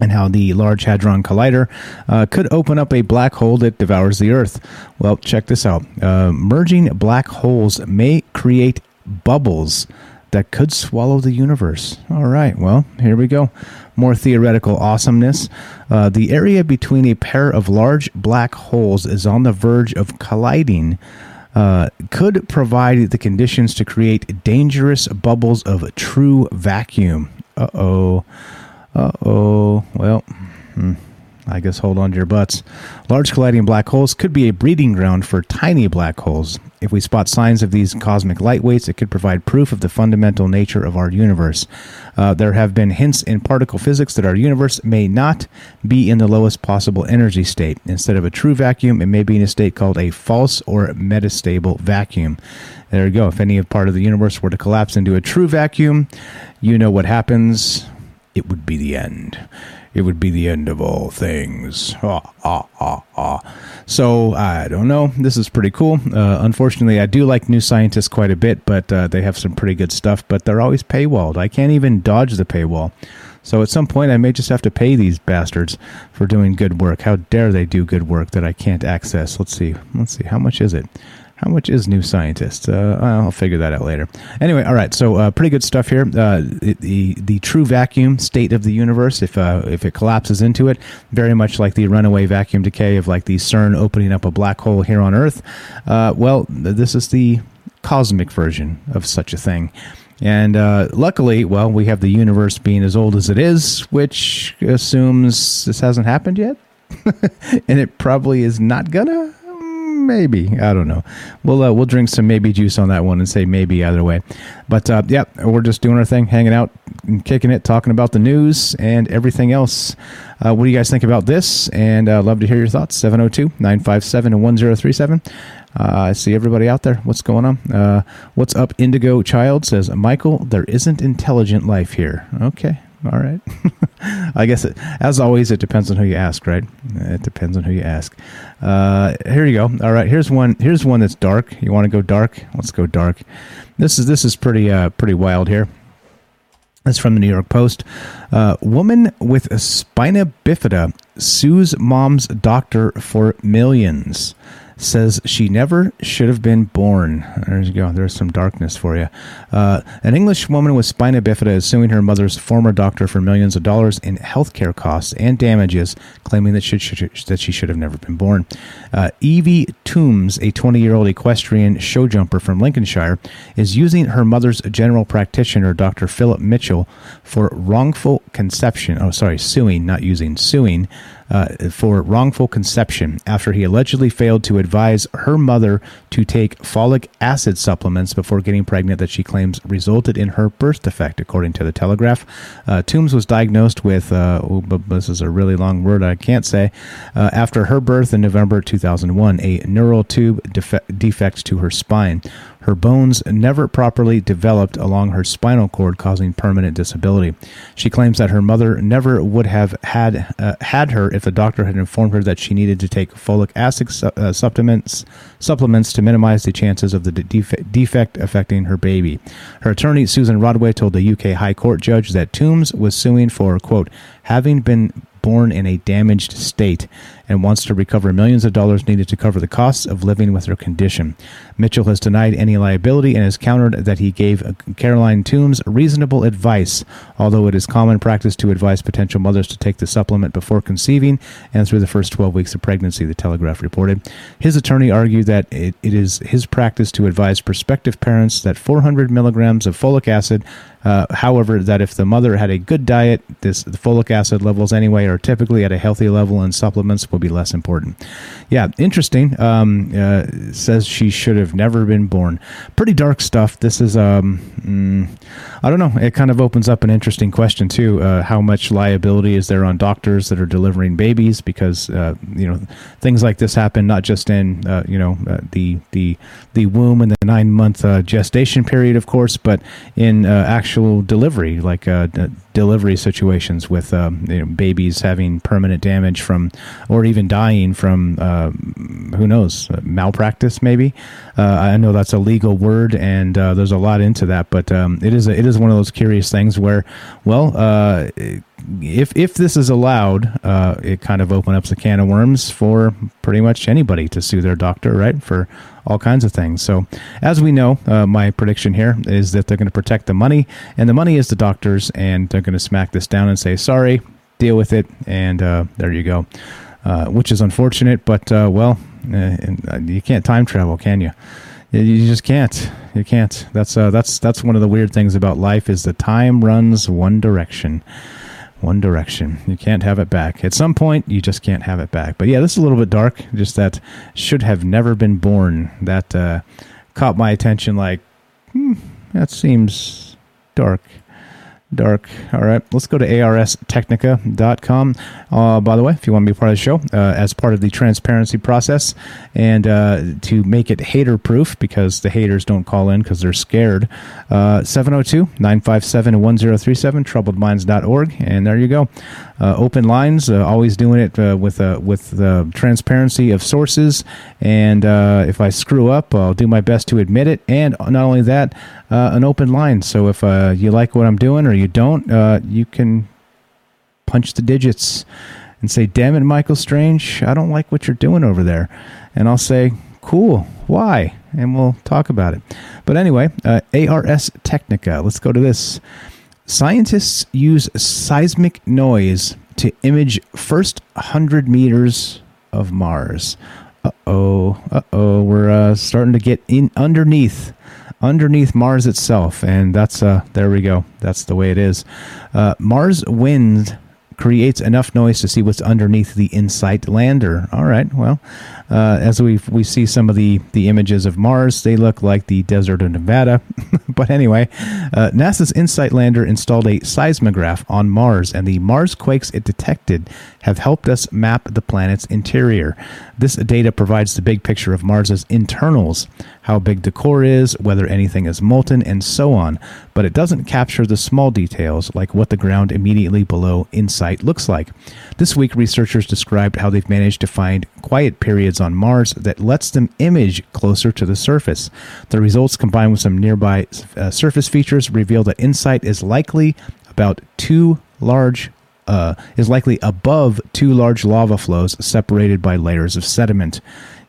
And how the Large Hadron Collider uh, could open up a black hole that devours the Earth. Well, check this out. Uh, merging black holes may create bubbles that could swallow the universe. All right, well, here we go. More theoretical awesomeness. Uh, the area between a pair of large black holes is on the verge of colliding. Uh, could provide the conditions to create dangerous bubbles of true vacuum. Uh oh. Uh oh. Well, hmm. I guess hold on to your butts. Large colliding black holes could be a breeding ground for tiny black holes. If we spot signs of these cosmic lightweights, it could provide proof of the fundamental nature of our universe. Uh, there have been hints in particle physics that our universe may not be in the lowest possible energy state. Instead of a true vacuum, it may be in a state called a false or metastable vacuum. There you go. If any part of the universe were to collapse into a true vacuum, you know what happens. It would be the end it would be the end of all things. Ah, ah, ah, ah. So I don't know. This is pretty cool. Uh, unfortunately, I do like New Scientist quite a bit, but uh, they have some pretty good stuff. But they're always paywalled. I can't even dodge the paywall. So at some point, I may just have to pay these bastards for doing good work. How dare they do good work that I can't access? Let's see. Let's see. How much is it? How much is New Scientist? Uh, I'll figure that out later. Anyway, all right. So uh, pretty good stuff here. Uh, the the true vacuum state of the universe, if uh, if it collapses into it, very much like the runaway vacuum decay of like the CERN opening up a black hole here on Earth. Uh, well, this is the cosmic version of such a thing. And uh, luckily, well, we have the universe being as old as it is, which assumes this hasn't happened yet. and it probably is not gonna maybe I don't know. We'll uh, we'll drink some maybe juice on that one and say maybe either way. But uh, yeah, we're just doing our thing, hanging out, kicking it, talking about the news and everything else. Uh, what do you guys think about this? And uh, love to hear your thoughts. 702 957 1037. Uh, I see everybody out there. What's going on? Uh, what's up, Indigo Child says, Michael, there isn't intelligent life here. Okay. All right. I guess, it, as always, it depends on who you ask, right? It depends on who you ask. Uh, here you go. All right. Here's one. Here's one that's dark. You want to go dark? Let's go dark. This is this is pretty uh, pretty wild here. That's from the New York Post. Uh, woman with spina bifida sues mom's doctor for millions says she never should have been born. There you go. There's some darkness for you. Uh, an English woman with spina bifida is suing her mother's former doctor for millions of dollars in healthcare costs and damages, claiming that she, should, that she should have never been born. Uh, Evie Toombs, a 20 year old equestrian show jumper from Lincolnshire, is using her mother's general practitioner, Dr. Philip Mitchell, for wrongful conception. Oh, sorry, suing, not using, suing uh, for wrongful conception after he allegedly failed to advise her mother to take folic acid supplements before getting pregnant that she claims resulted in her birth defect, according to the Telegraph. Uh, Toombs was diagnosed with, uh, oh, this is a really long word I can't say, uh, after her birth in November 2001, a neural tube defect to her spine. Her bones never properly developed along her spinal cord, causing permanent disability. She claims that her mother never would have had uh, had her if the doctor had informed her that she needed to take folic acid su- uh, supplements supplements to minimize the chances of the defect, defect affecting her baby. Her attorney Susan Rodway told the UK High Court judge that Toombs was suing for quote having been born in a damaged state and wants to recover millions of dollars needed to cover the costs of living with her condition. Mitchell has denied any liability and has countered that he gave Caroline Toombs reasonable advice, although it is common practice to advise potential mothers to take the supplement before conceiving and through the first 12 weeks of pregnancy, the Telegraph reported. His attorney argued that it, it is his practice to advise prospective parents that 400 milligrams of folic acid uh, however, that if the mother had a good diet, this the folic acid levels anyway are typically at a healthy level, and supplements will be less important. Yeah, interesting. Um, uh, says she should have never been born. Pretty dark stuff. This is, um, mm, I don't know. It kind of opens up an interesting question too. Uh, how much liability is there on doctors that are delivering babies? Because uh, you know things like this happen not just in uh, you know uh, the the the womb and the nine month gestation period, of course, but in actual delivery, like delivery situations with um, you know, babies having permanent damage from, or even dying from, uh, who knows, malpractice maybe. Uh, I know that's a legal word, and uh, there's a lot into that, but um, it is a, it is one of those curious things where, well, uh, if if this is allowed, uh, it kind of opens up a can of worms for pretty much anybody to sue their doctor, right? For all kinds of things. So, as we know, uh, my prediction here is that they're going to protect the money, and the money is the doctors, and they're going to smack this down and say, sorry, deal with it, and uh, there you go. Uh, which is unfortunate, but uh, well, uh, you can't time travel, can you? You just can't. You can't. That's uh, that's that's one of the weird things about life is the time runs one direction one direction. You can't have it back. At some point, you just can't have it back. But yeah, this is a little bit dark. Just that should have never been born. That uh, caught my attention. Like, hmm, that seems dark dark. All right, let's go to arstechnica.com. Uh, by the way, if you want to be part of the show, uh, as part of the transparency process, and uh, to make it hater proof, because the haters don't call in because they're scared, uh, 702 957 1037, troubledminds.org. And there you go. Uh, open lines, uh, always doing it with with the transparency of sources. And if I screw up, I'll do my best to admit it. And not only that, an open line. So if you like what I'm doing or you don't, uh, you can punch the digits and say, "Damn it, Michael Strange, I don't like what you're doing over there," and I'll say, "Cool, why?" and we'll talk about it. But anyway, uh, ARS Technica. Let's go to this. Scientists use seismic noise to image first 100 meters of Mars. Uh oh, uh oh, we're uh, starting to get in underneath underneath Mars itself, and that's uh, there we go. That's the way it is. Uh, Mars wind creates enough noise to see what's underneath the InSight lander. All right, well, uh, as we we see some of the the images of Mars, they look like the desert of Nevada. but anyway, uh, NASA's InSight lander installed a seismograph on Mars, and the Mars quakes it detected have helped us map the planet's interior. This data provides the big picture of Mars's internals, how big the core is, whether anything is molten, and so on. But it doesn't capture the small details like what the ground immediately below InSight looks like. This week, researchers described how they've managed to find quiet periods on Mars that lets them image closer to the surface. The results, combined with some nearby uh, surface features, reveal that InSight is likely about two large uh, is likely above two large lava flows separated by layers of sediment.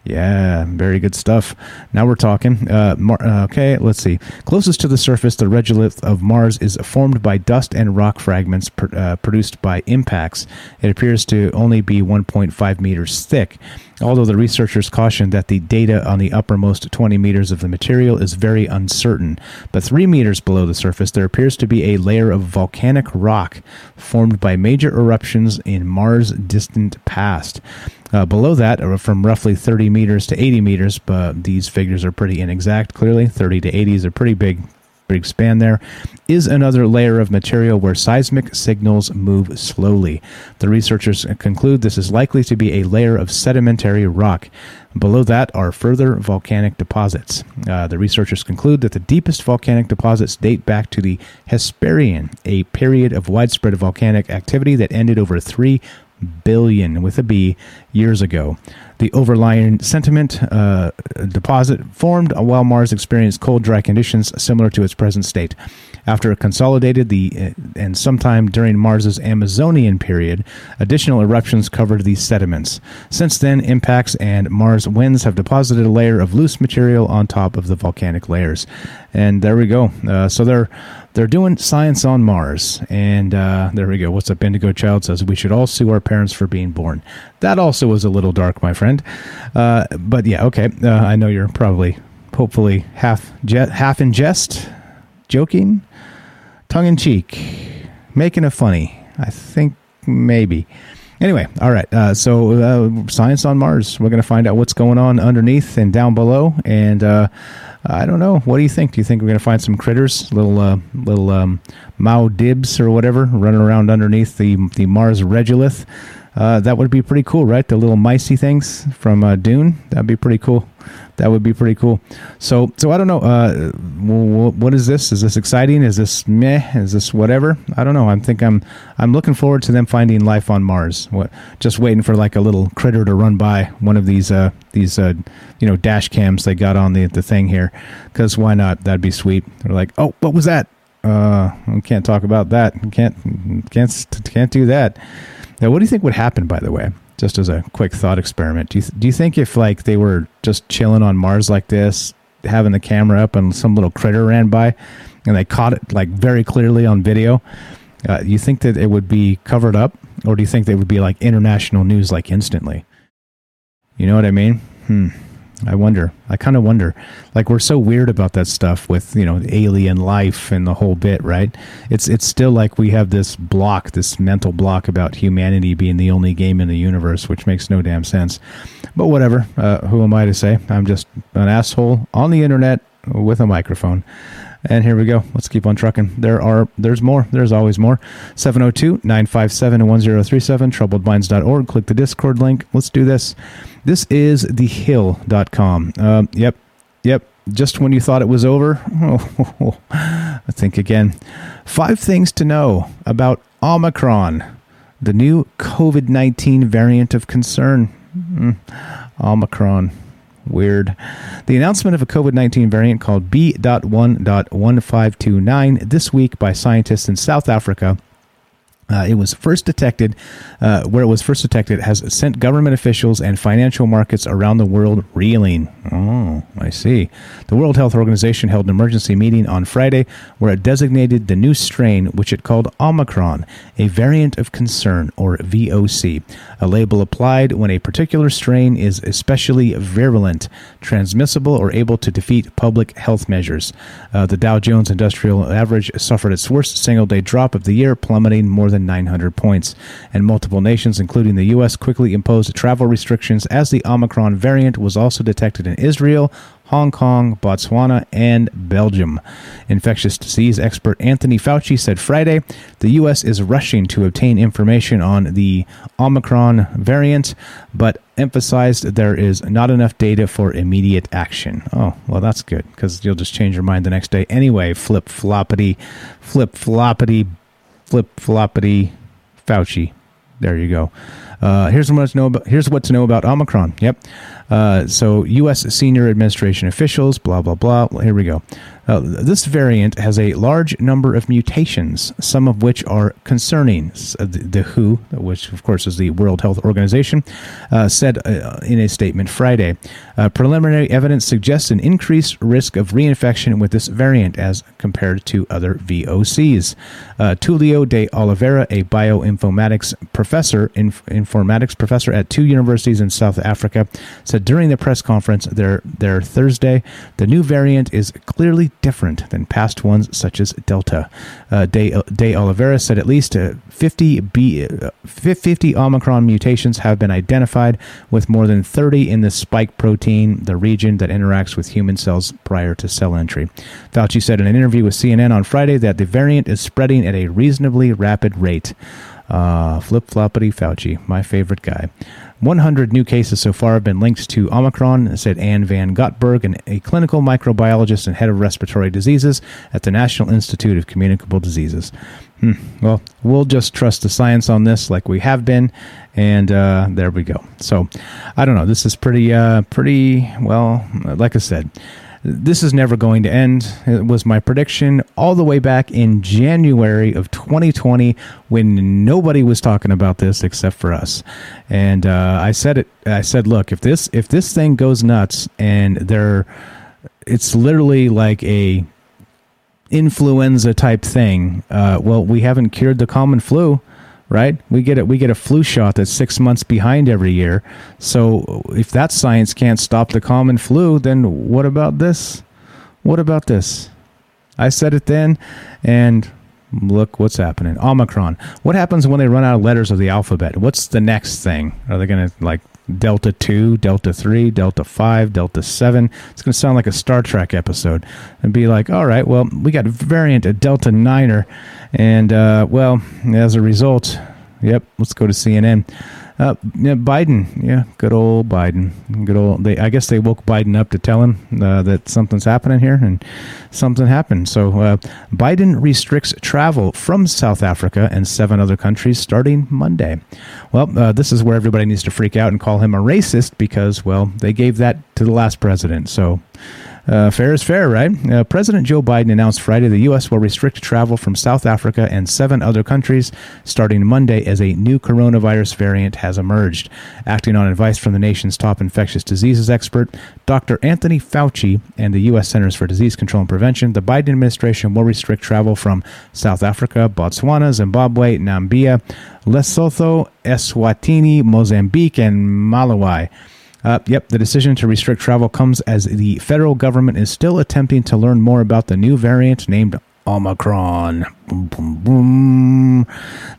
Yeah, very good stuff. Now we're talking. Uh, Mar- uh, okay, let's see. Closest to the surface, the regolith of Mars is formed by dust and rock fragments pr- uh, produced by impacts. It appears to only be 1.5 meters thick although the researchers cautioned that the data on the uppermost 20 meters of the material is very uncertain. But 3 meters below the surface, there appears to be a layer of volcanic rock formed by major eruptions in Mars' distant past. Uh, below that, uh, from roughly 30 meters to 80 meters, but these figures are pretty inexact, clearly. 30 to 80 is a pretty big big span there, is another layer of material where seismic signals move slowly. The researchers conclude this is likely to be a layer of sedimentary rock. Below that are further volcanic deposits. Uh, the researchers conclude that the deepest volcanic deposits date back to the Hesperian, a period of widespread volcanic activity that ended over 3 billion with a B years ago. The overlying sediment uh, deposit formed while Mars experienced cold, dry conditions similar to its present state. After it consolidated, the uh, and sometime during Mars's Amazonian period, additional eruptions covered these sediments. Since then, impacts and Mars winds have deposited a layer of loose material on top of the volcanic layers. And there we go. Uh, so they're they're doing science on Mars. And uh, there we go. What's up? Indigo Child says we should all sue our parents for being born. That also was a little dark, my friend. Uh, but yeah, okay. Uh, I know you're probably, hopefully, half je- half in jest, joking, tongue in cheek, making it funny. I think maybe. Anyway, all right. Uh, so, uh, science on Mars. We're going to find out what's going on underneath and down below. And uh, I don't know. What do you think? Do you think we're going to find some critters, little uh, little um, Muad'Dibs or whatever, running around underneath the the Mars regolith? Uh, that would be pretty cool, right? The little micey things from uh, Dune. That'd be pretty cool. That would be pretty cool. So, so I don't know. Uh, what is this? Is this exciting? Is this meh? Is this whatever? I don't know. I think I'm I'm looking forward to them finding life on Mars. What? Just waiting for like a little critter to run by one of these uh, these uh, you know dash cams they got on the the thing here. Because why not? That'd be sweet. They're like, oh, what was that? Uh, we can't talk about that. Can't can't can't do that. Now, what do you think would happen? By the way, just as a quick thought experiment, do you do you think if like they were just chilling on Mars like this, having the camera up and some little critter ran by, and they caught it like very clearly on video, uh, you think that it would be covered up, or do you think they would be like international news like instantly? You know what I mean? Hmm. I wonder. I kind of wonder. Like we're so weird about that stuff with you know alien life and the whole bit, right? It's it's still like we have this block, this mental block about humanity being the only game in the universe, which makes no damn sense. But whatever. Uh, who am I to say? I'm just an asshole on the internet with a microphone. And here we go. Let's keep on trucking. There are there's more. There's always more. 702-957-1037 troubledminds.org. Click the Discord link. Let's do this. This is thehill.com. Uh, yep. Yep. Just when you thought it was over, I think again. Five things to know about Omicron, the new COVID 19 variant of concern. Mm, Omicron. Weird. The announcement of a COVID 19 variant called B.1.1529 this week by scientists in South Africa uh, it was first detected, uh, where it was first detected, has sent government officials and financial markets around the world reeling. Oh, I see. The World Health Organization held an emergency meeting on Friday where it designated the new strain, which it called Omicron, a variant of concern, or VOC, a label applied when a particular strain is especially virulent, transmissible, or able to defeat public health measures. Uh, the Dow Jones Industrial Average suffered its worst single day drop of the year, plummeting more than than 900 points. And multiple nations, including the U.S., quickly imposed travel restrictions as the Omicron variant was also detected in Israel, Hong Kong, Botswana, and Belgium. Infectious disease expert Anthony Fauci said Friday the U.S. is rushing to obtain information on the Omicron variant, but emphasized there is not enough data for immediate action. Oh, well, that's good because you'll just change your mind the next day anyway. Flip floppity, flip floppity, flip floppity Fauci. There you go. Uh, here's what to know about. Here's what to know about Omicron. Yep. Uh, so, U.S. senior administration officials, blah blah blah. Here we go. Uh, this variant has a large number of mutations, some of which are concerning. Uh, the, the WHO, which of course is the World Health Organization, uh, said uh, in a statement Friday uh, preliminary evidence suggests an increased risk of reinfection with this variant as compared to other VOCs. Uh, Tulio de Oliveira, a bioinformatics professor, inf- informatics professor at two universities in South Africa, said during the press conference there, there Thursday, the new variant is clearly different than past ones such as Delta. Uh, De, De Oliveira said at least uh, 50, B, uh, 50 Omicron mutations have been identified, with more than 30 in the spike protein, the region that interacts with human cells prior to cell entry. Fauci said in an interview with CNN on Friday that the variant is spreading at a reasonably rapid rate. Uh, flip floppity Fauci, my favorite guy. 100 new cases so far have been linked to Omicron, said Anne von Gottberg, a clinical microbiologist and head of respiratory diseases at the National Institute of Communicable Diseases. Hmm. Well, we'll just trust the science on this, like we have been, and uh, there we go. So, I don't know. This is pretty, uh, pretty well. Like I said, this is never going to end. It was my prediction all the way back in January of 2020 when nobody was talking about this except for us. And uh, I said it. I said, look, if this if this thing goes nuts and there, it's literally like a influenza type thing. Uh, well, we haven't cured the common flu right? We get it. We get a flu shot that's six months behind every year. So if that science can't stop the common flu, then what about this? What about this? I said it then, and look what's happening. Omicron. What happens when they run out of letters of the alphabet? What's the next thing? Are they going to like Delta 2, Delta 3, Delta 5, Delta 7. It's going to sound like a Star Trek episode and be like, all right, well, we got a variant, a Delta 9er. And, uh, well, as a result, yep, let's go to CNN. Uh, yeah, Biden, yeah, good old Biden. Good old. They, I guess they woke Biden up to tell him uh, that something's happening here, and something happened. So uh, Biden restricts travel from South Africa and seven other countries starting Monday. Well, uh, this is where everybody needs to freak out and call him a racist because, well, they gave that to the last president. So. Uh, fair is fair, right? Uh, President Joe Biden announced Friday the U.S. will restrict travel from South Africa and seven other countries starting Monday as a new coronavirus variant has emerged. Acting on advice from the nation's top infectious diseases expert, Dr. Anthony Fauci, and the U.S. Centers for Disease Control and Prevention, the Biden administration will restrict travel from South Africa, Botswana, Zimbabwe, Namibia, Lesotho, Eswatini, Mozambique, and Malawi. Uh, yep, the decision to restrict travel comes as the federal government is still attempting to learn more about the new variant named Omicron. Boom, boom, boom.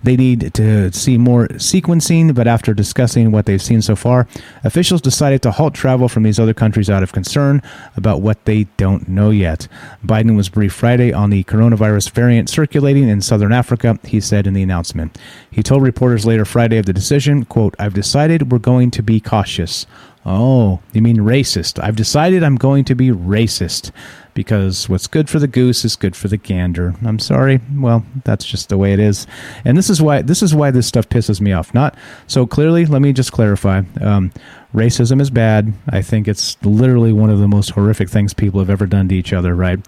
They need to see more sequencing, but after discussing what they've seen so far, officials decided to halt travel from these other countries out of concern about what they don't know yet. Biden was briefed Friday on the coronavirus variant circulating in southern Africa, he said in the announcement. He told reporters later Friday of the decision, quote, I've decided we're going to be cautious. Oh, you mean racist. I've decided I'm going to be racist because what's good for the goose is good for the gander. I'm sorry. Well, that's just the way it is. And this is why this is why this stuff pisses me off. Not so clearly, let me just clarify. Um, racism is bad. I think it's literally one of the most horrific things people have ever done to each other, right?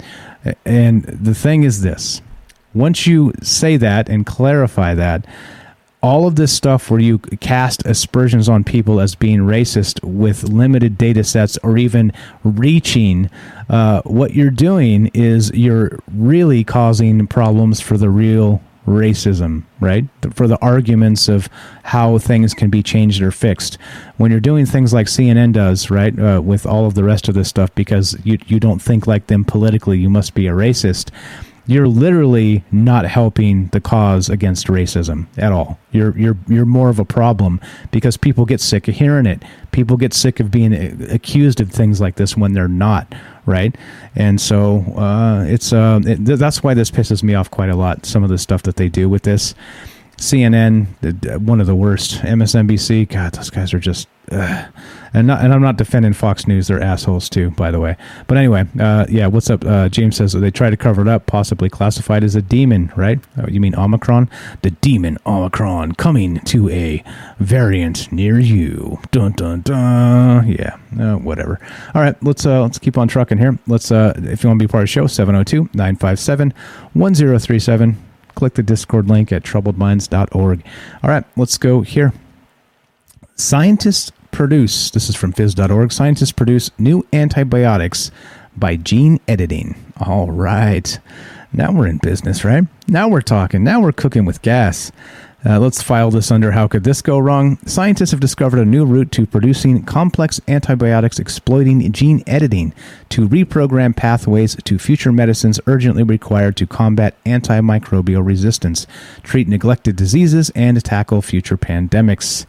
And the thing is this. Once you say that and clarify that, all of this stuff where you cast aspersions on people as being racist with limited data sets or even reaching, uh, what you're doing is you're really causing problems for the real racism, right? For the arguments of how things can be changed or fixed. When you're doing things like CNN does, right, uh, with all of the rest of this stuff, because you, you don't think like them politically, you must be a racist you're literally not helping the cause against racism at all. You're you're you're more of a problem because people get sick of hearing it. People get sick of being accused of things like this when they're not, right? And so uh, it's uh, it, that's why this pisses me off quite a lot. Some of the stuff that they do with this. CNN, one of the worst. MSNBC, God, those guys are just. Uh, and not, and I'm not defending Fox News; they're assholes too, by the way. But anyway, uh, yeah, what's up? Uh, James says they try to cover it up, possibly classified as a demon, right? Oh, you mean Omicron? The demon Omicron coming to a variant near you. Dun dun dun. Yeah, uh, whatever. All right, let's uh, let's keep on trucking here. Let's uh, if you want to be part of the show, 702-957-1037. Click the Discord link at troubledminds.org. All right, let's go here. Scientists produce, this is from phys.org, scientists produce new antibiotics by gene editing. All right. Now we're in business, right? Now we're talking. Now we're cooking with gas. Uh, let's file this under How Could This Go Wrong? Scientists have discovered a new route to producing complex antibiotics exploiting gene editing to reprogram pathways to future medicines urgently required to combat antimicrobial resistance, treat neglected diseases, and tackle future pandemics.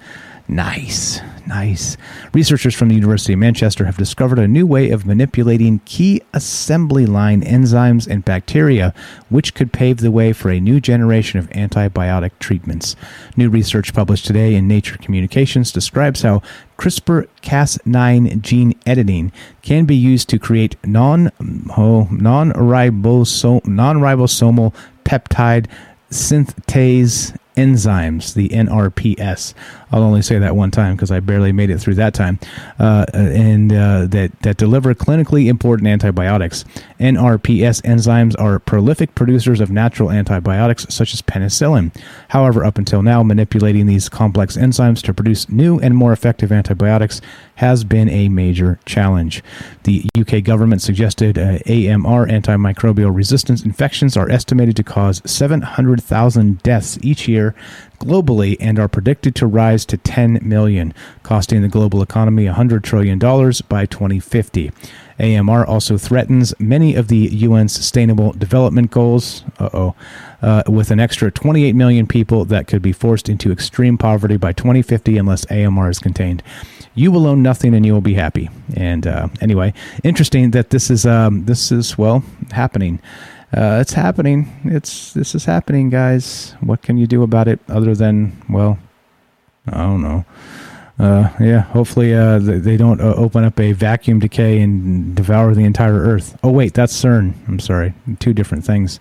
Nice, nice. Researchers from the University of Manchester have discovered a new way of manipulating key assembly line enzymes and bacteria, which could pave the way for a new generation of antibiotic treatments. New research published today in Nature Communications describes how CRISPR Cas9 gene editing can be used to create non oh, non-ribosomal non-ribosomal peptide synthase enzymes, the NRPS. I'll only say that one time because I barely made it through that time, uh, and uh, that that deliver clinically important antibiotics. NRPS enzymes are prolific producers of natural antibiotics such as penicillin. However, up until now, manipulating these complex enzymes to produce new and more effective antibiotics has been a major challenge. The UK government suggested uh, AMR antimicrobial resistance infections are estimated to cause 700,000 deaths each year globally and are predicted to rise to 10 million, costing the global economy $100 trillion by 2050. AMR also threatens many of the UN's Sustainable Development Goals. Uh-oh. Uh, with an extra 28 million people that could be forced into extreme poverty by 2050 unless AMR is contained. You will own nothing and you will be happy. And uh, anyway, interesting that this is um, this is well happening. Uh, it's happening. It's this is happening, guys. What can you do about it other than well, I don't know. Uh, yeah, hopefully uh, they don't uh, open up a vacuum decay and devour the entire Earth. Oh wait, that's CERN. I'm sorry, two different things.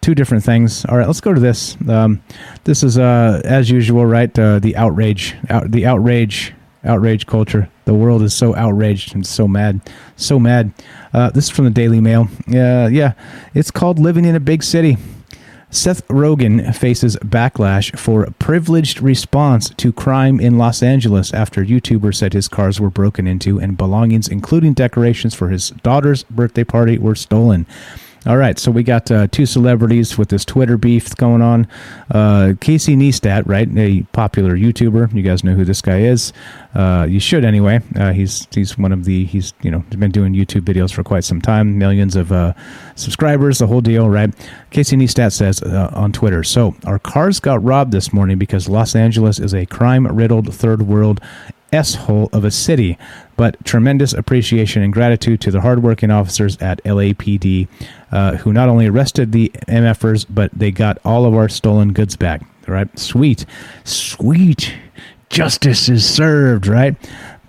Two different things. All right, let's go to this. Um, this is uh, as usual, right? Uh, the outrage, out, the outrage, outrage culture. The world is so outraged and so mad, so mad. Uh, this is from the Daily Mail. Yeah, yeah. It's called "Living in a Big City." Seth Rogen faces backlash for privileged response to crime in Los Angeles after YouTuber said his cars were broken into and belongings, including decorations for his daughter's birthday party, were stolen. All right, so we got uh, two celebrities with this Twitter beef going on. Uh, Casey Neistat, right, a popular YouTuber. You guys know who this guy is. Uh, you should anyway. Uh, he's he's one of the he's you know been doing YouTube videos for quite some time, millions of uh, subscribers, the whole deal, right? Casey Neistat says uh, on Twitter. So our cars got robbed this morning because Los Angeles is a crime-riddled third world S-hole of a city, but tremendous appreciation and gratitude to the hardworking officers at LAPD uh, who not only arrested the MFers, but they got all of our stolen goods back. Right? Sweet. Sweet. Justice is served, right?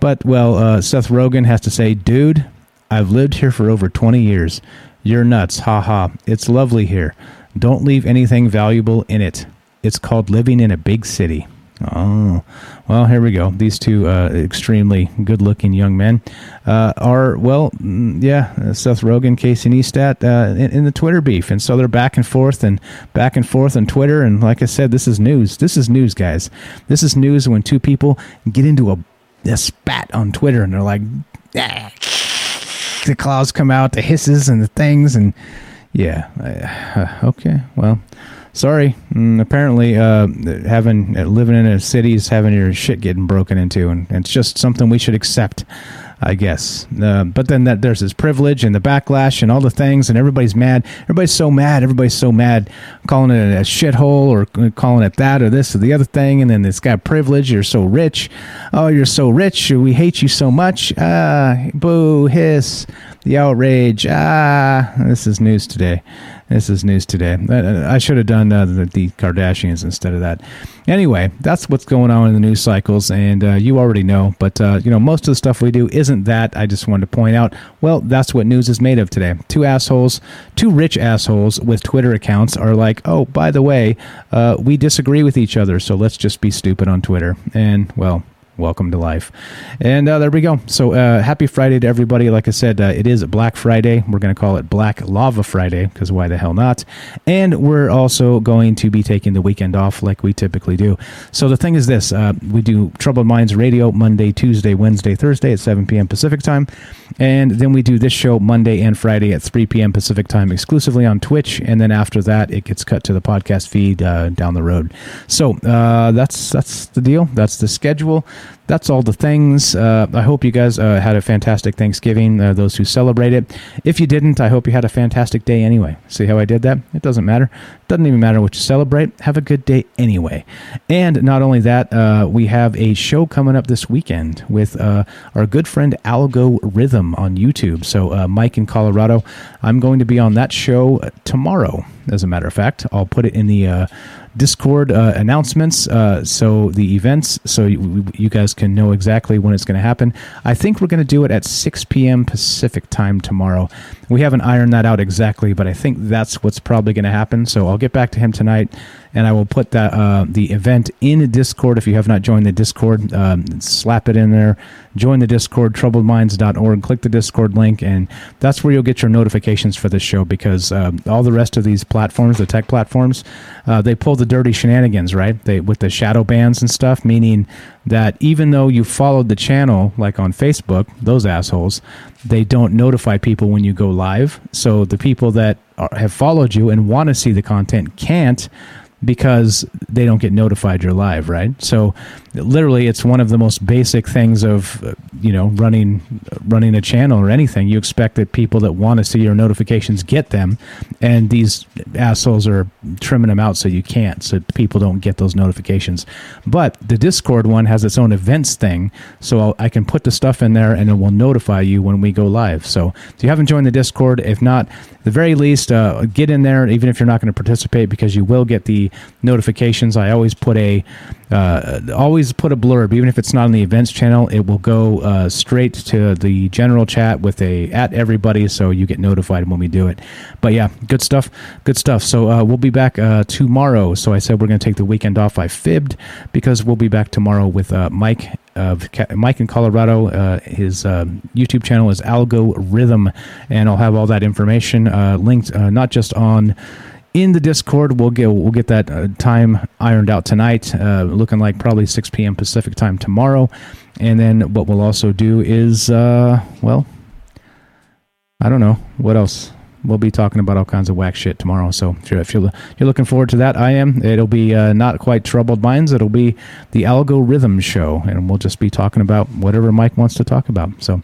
But, well, uh, Seth Rogen has to say, dude, I've lived here for over 20 years. You're nuts. Ha ha. It's lovely here. Don't leave anything valuable in it. It's called living in a big city. Oh, well, here we go. These two uh, extremely good looking young men uh, are, well, mm, yeah, Seth Rogen, Casey Neistat uh, in, in, the Twitter beef. And so they're back and forth and back and forth on Twitter. And like I said, this is news. This is news, guys. This is news when two people get into a, a spat on Twitter and they're like, ah, the claws come out, the hisses and the things. And yeah, uh, okay, well sorry. Mm, apparently, uh, having uh, living in a city is having your shit getting broken into, and, it's just something we should accept. I guess. Uh, but then that there's this privilege and the backlash and all the things, and everybody's mad. Everybody's so mad. Everybody's so mad, calling it a shithole or calling it that or this or the other thing. And then it's got privilege. You're so rich. Oh, you're so rich. We hate you so much. Ah, boo, hiss, the outrage. Ah, this is news today. This is news today. I should have done uh, the, the, Kardashians instead of that. Anyway, that's what's going on in the news cycles, and uh, you already know. But uh, you know, most of the stuff we do isn't that. I just wanted to point out. Well, that's what news is made of today. Two assholes, two rich assholes with Twitter accounts are like, oh, by the way, uh, we disagree with each other, so let's just be stupid on Twitter. And well, welcome to life. And uh, there we go. So uh, happy Friday to everybody. Like I said, uh, it is Black Friday. We're going to call it Black Lava Friday because why the hell not? And we're also going to be taking the weekend off like we typically do. So the thing is this uh, we do Troubled Minds Radio Monday, Tuesday, Wednesday, Thursday at 7 p.m. Pacific time. And then we do this show Monday and Friday at 3 p.m. Pacific time exclusively on Twitch. And then after that, it gets cut to the podcast feed uh, down the road. So uh, that's, that's the deal. That's the schedule that's all the things. Uh, I hope you guys uh, had a fantastic Thanksgiving, uh, those who celebrate it. If you didn't, I hope you had a fantastic day anyway. See how I did that? It doesn't matter. Doesn't even matter what you celebrate. Have a good day anyway. And not only that, uh, we have a show coming up this weekend with uh, our good friend Algo Rhythm on YouTube. So, uh, Mike in Colorado, I'm going to be on that show tomorrow, as a matter of fact. I'll put it in the Discord uh, announcements, uh, so the events, so you, you, guys can know exactly when it's going to happen. I think we're going to do it at 6 p.m. Pacific time tomorrow. We haven't ironed that out exactly, but I think that's what's probably going to happen. So I'll get back to him tonight, and I will put that uh, the event in Discord. If you have not joined the Discord, um, slap it in there. Join the Discord, troubledminds.org. Click the Discord link, and that's where you'll get your notifications for this show. Because uh, all the rest of these platforms, the tech platforms, uh, they pull the dirty shenanigans, right? They with the shadow bans and stuff, meaning that even though you followed the channel, like on Facebook, those assholes, they don't notify people when you go live. So the people that are, have followed you and want to see the content can't because they don't get notified you're live, right? So literally it's one of the most basic things of uh, you know running running a channel or anything. You expect that people that want to see your notifications get them and these assholes are trimming them out so you can't so people don't get those notifications. But the discord one has its own events thing so I'll, i can put the stuff in there and it will notify you when we go live. So if you haven't joined the discord if not the very least uh, get in there even if you're not going to participate because you will get the notifications. I always put a uh, always always put a blurb, even if it's not on the events channel. It will go uh, straight to the general chat with a at everybody, so you get notified when we do it. But yeah, good stuff, good stuff. So uh, we'll be back uh, tomorrow. So I said we're going to take the weekend off. I fibbed because we'll be back tomorrow with uh, Mike of Mike in Colorado. Uh, his uh, YouTube channel is Algo Rhythm, and I'll have all that information uh, linked uh, not just on in the Discord. We'll get we'll get that uh, time ironed out tonight. Uh, looking like probably 6 p.m. Pacific time tomorrow, and then what we'll also do is well, I don't know what else we'll be talking about all kinds of whack shit tomorrow. So if you're, if you're, you're looking forward to that, I am. It'll be uh, not quite troubled minds. It'll be the algorithm show, and we'll just be talking about whatever Mike wants to talk about. So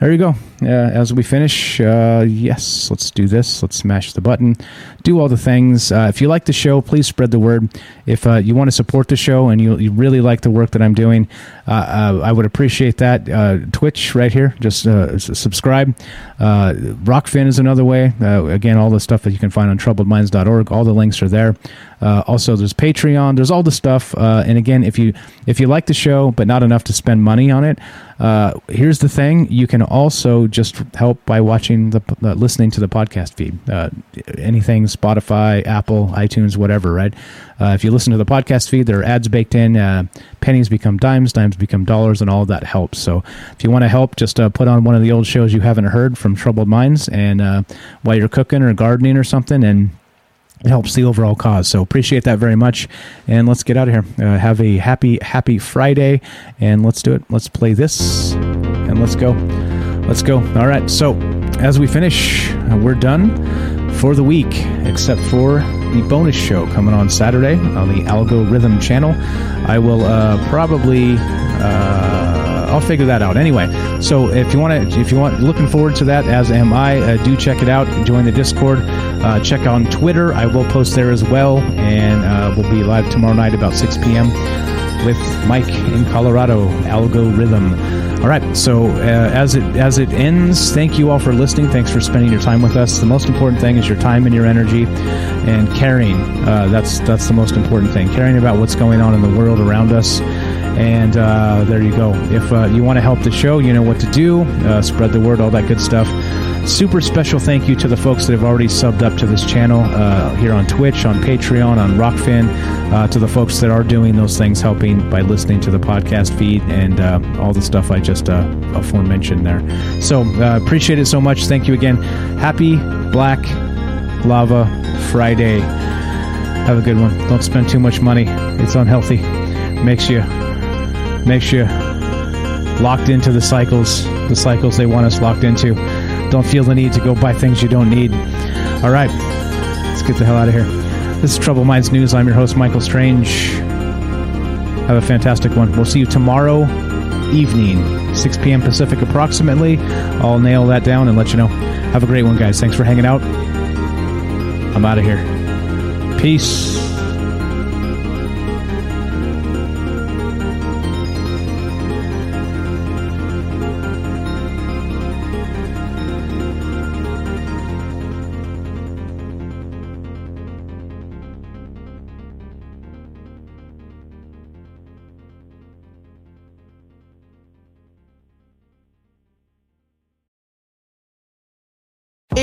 there you go. Uh, as we finish, uh, yes, let's do this. Let's smash the button, do all the things. Uh, if you like the show, please spread the word. If uh, you want to support the show and you, you really like the work that I'm doing, uh, uh, I would appreciate that. Twitch right here, just subscribe. Rokfin is another way. again, all the stuff that you can find on troubledminds.org. All the links are there. also, there's Patreon. There's all the stuff. and again, if you if you like the show but not enough to spend money on it, here's the thing: you can also just help by watching the uh, listening to the podcast feed. Uh, anything Spotify, Apple, iTunes, whatever. Right? Uh, if you listen to the podcast feed, there are ads baked in. Uh, pennies become dimes, dimes become dollars, and all that helps. So if you want to help, just uh, put on one of the old shows you haven't heard from Troubled Minds, and uh, while you're cooking or gardening or something, and it helps the overall cause. So appreciate that very much. And let's get out of here. Uh, have a happy, happy Friday. And let's do it. Let's play this and let's go. Let's go. All right. So as we finish, uh, we're done for the week, except for the bonus show coming on Saturday on the Algo Rhythm channel. I will uh, probably. Uh, I'll figure that out anyway. So if you want to, if you want, looking forward to that, as am I. Uh, do check it out. Join the Discord. Uh, check on Twitter. I will post there as well, and uh, we'll be live tomorrow night about 6 p.m. with Mike in Colorado. Algo Rhythm. All right. So uh, as it as it ends, thank you all for listening. Thanks for spending your time with us. The most important thing is your time and your energy, and caring. Uh, that's that's the most important thing. Caring about what's going on in the world around us. And uh, there you go. If uh, you want to help the show, you know what to do. Uh, spread the word, all that good stuff. Super special thank you to the folks that have already subbed up to this channel uh, here on Twitch, on Patreon, on Rokfin, uh, to the folks that are doing those things, helping by listening to the podcast feed and uh, all the stuff I just aforementioned there. So appreciate it so much. Thank you again. Happy Black Lava Friday. Have a good one. Don't spend too much money. It's unhealthy. Makes you makes you locked into the cycles, the cycles they want us locked into. Don't feel the need to go buy things you don't need. All right, let's get the hell out of here. This is Trouble Minds News. I'm your host, Michael Strange. Have a fantastic one. We'll see you tomorrow evening, 6 p.m. Pacific approximately. I'll nail that down and let you know. Have a great one, guys. Thanks for hanging out. I'm out of here. Peace.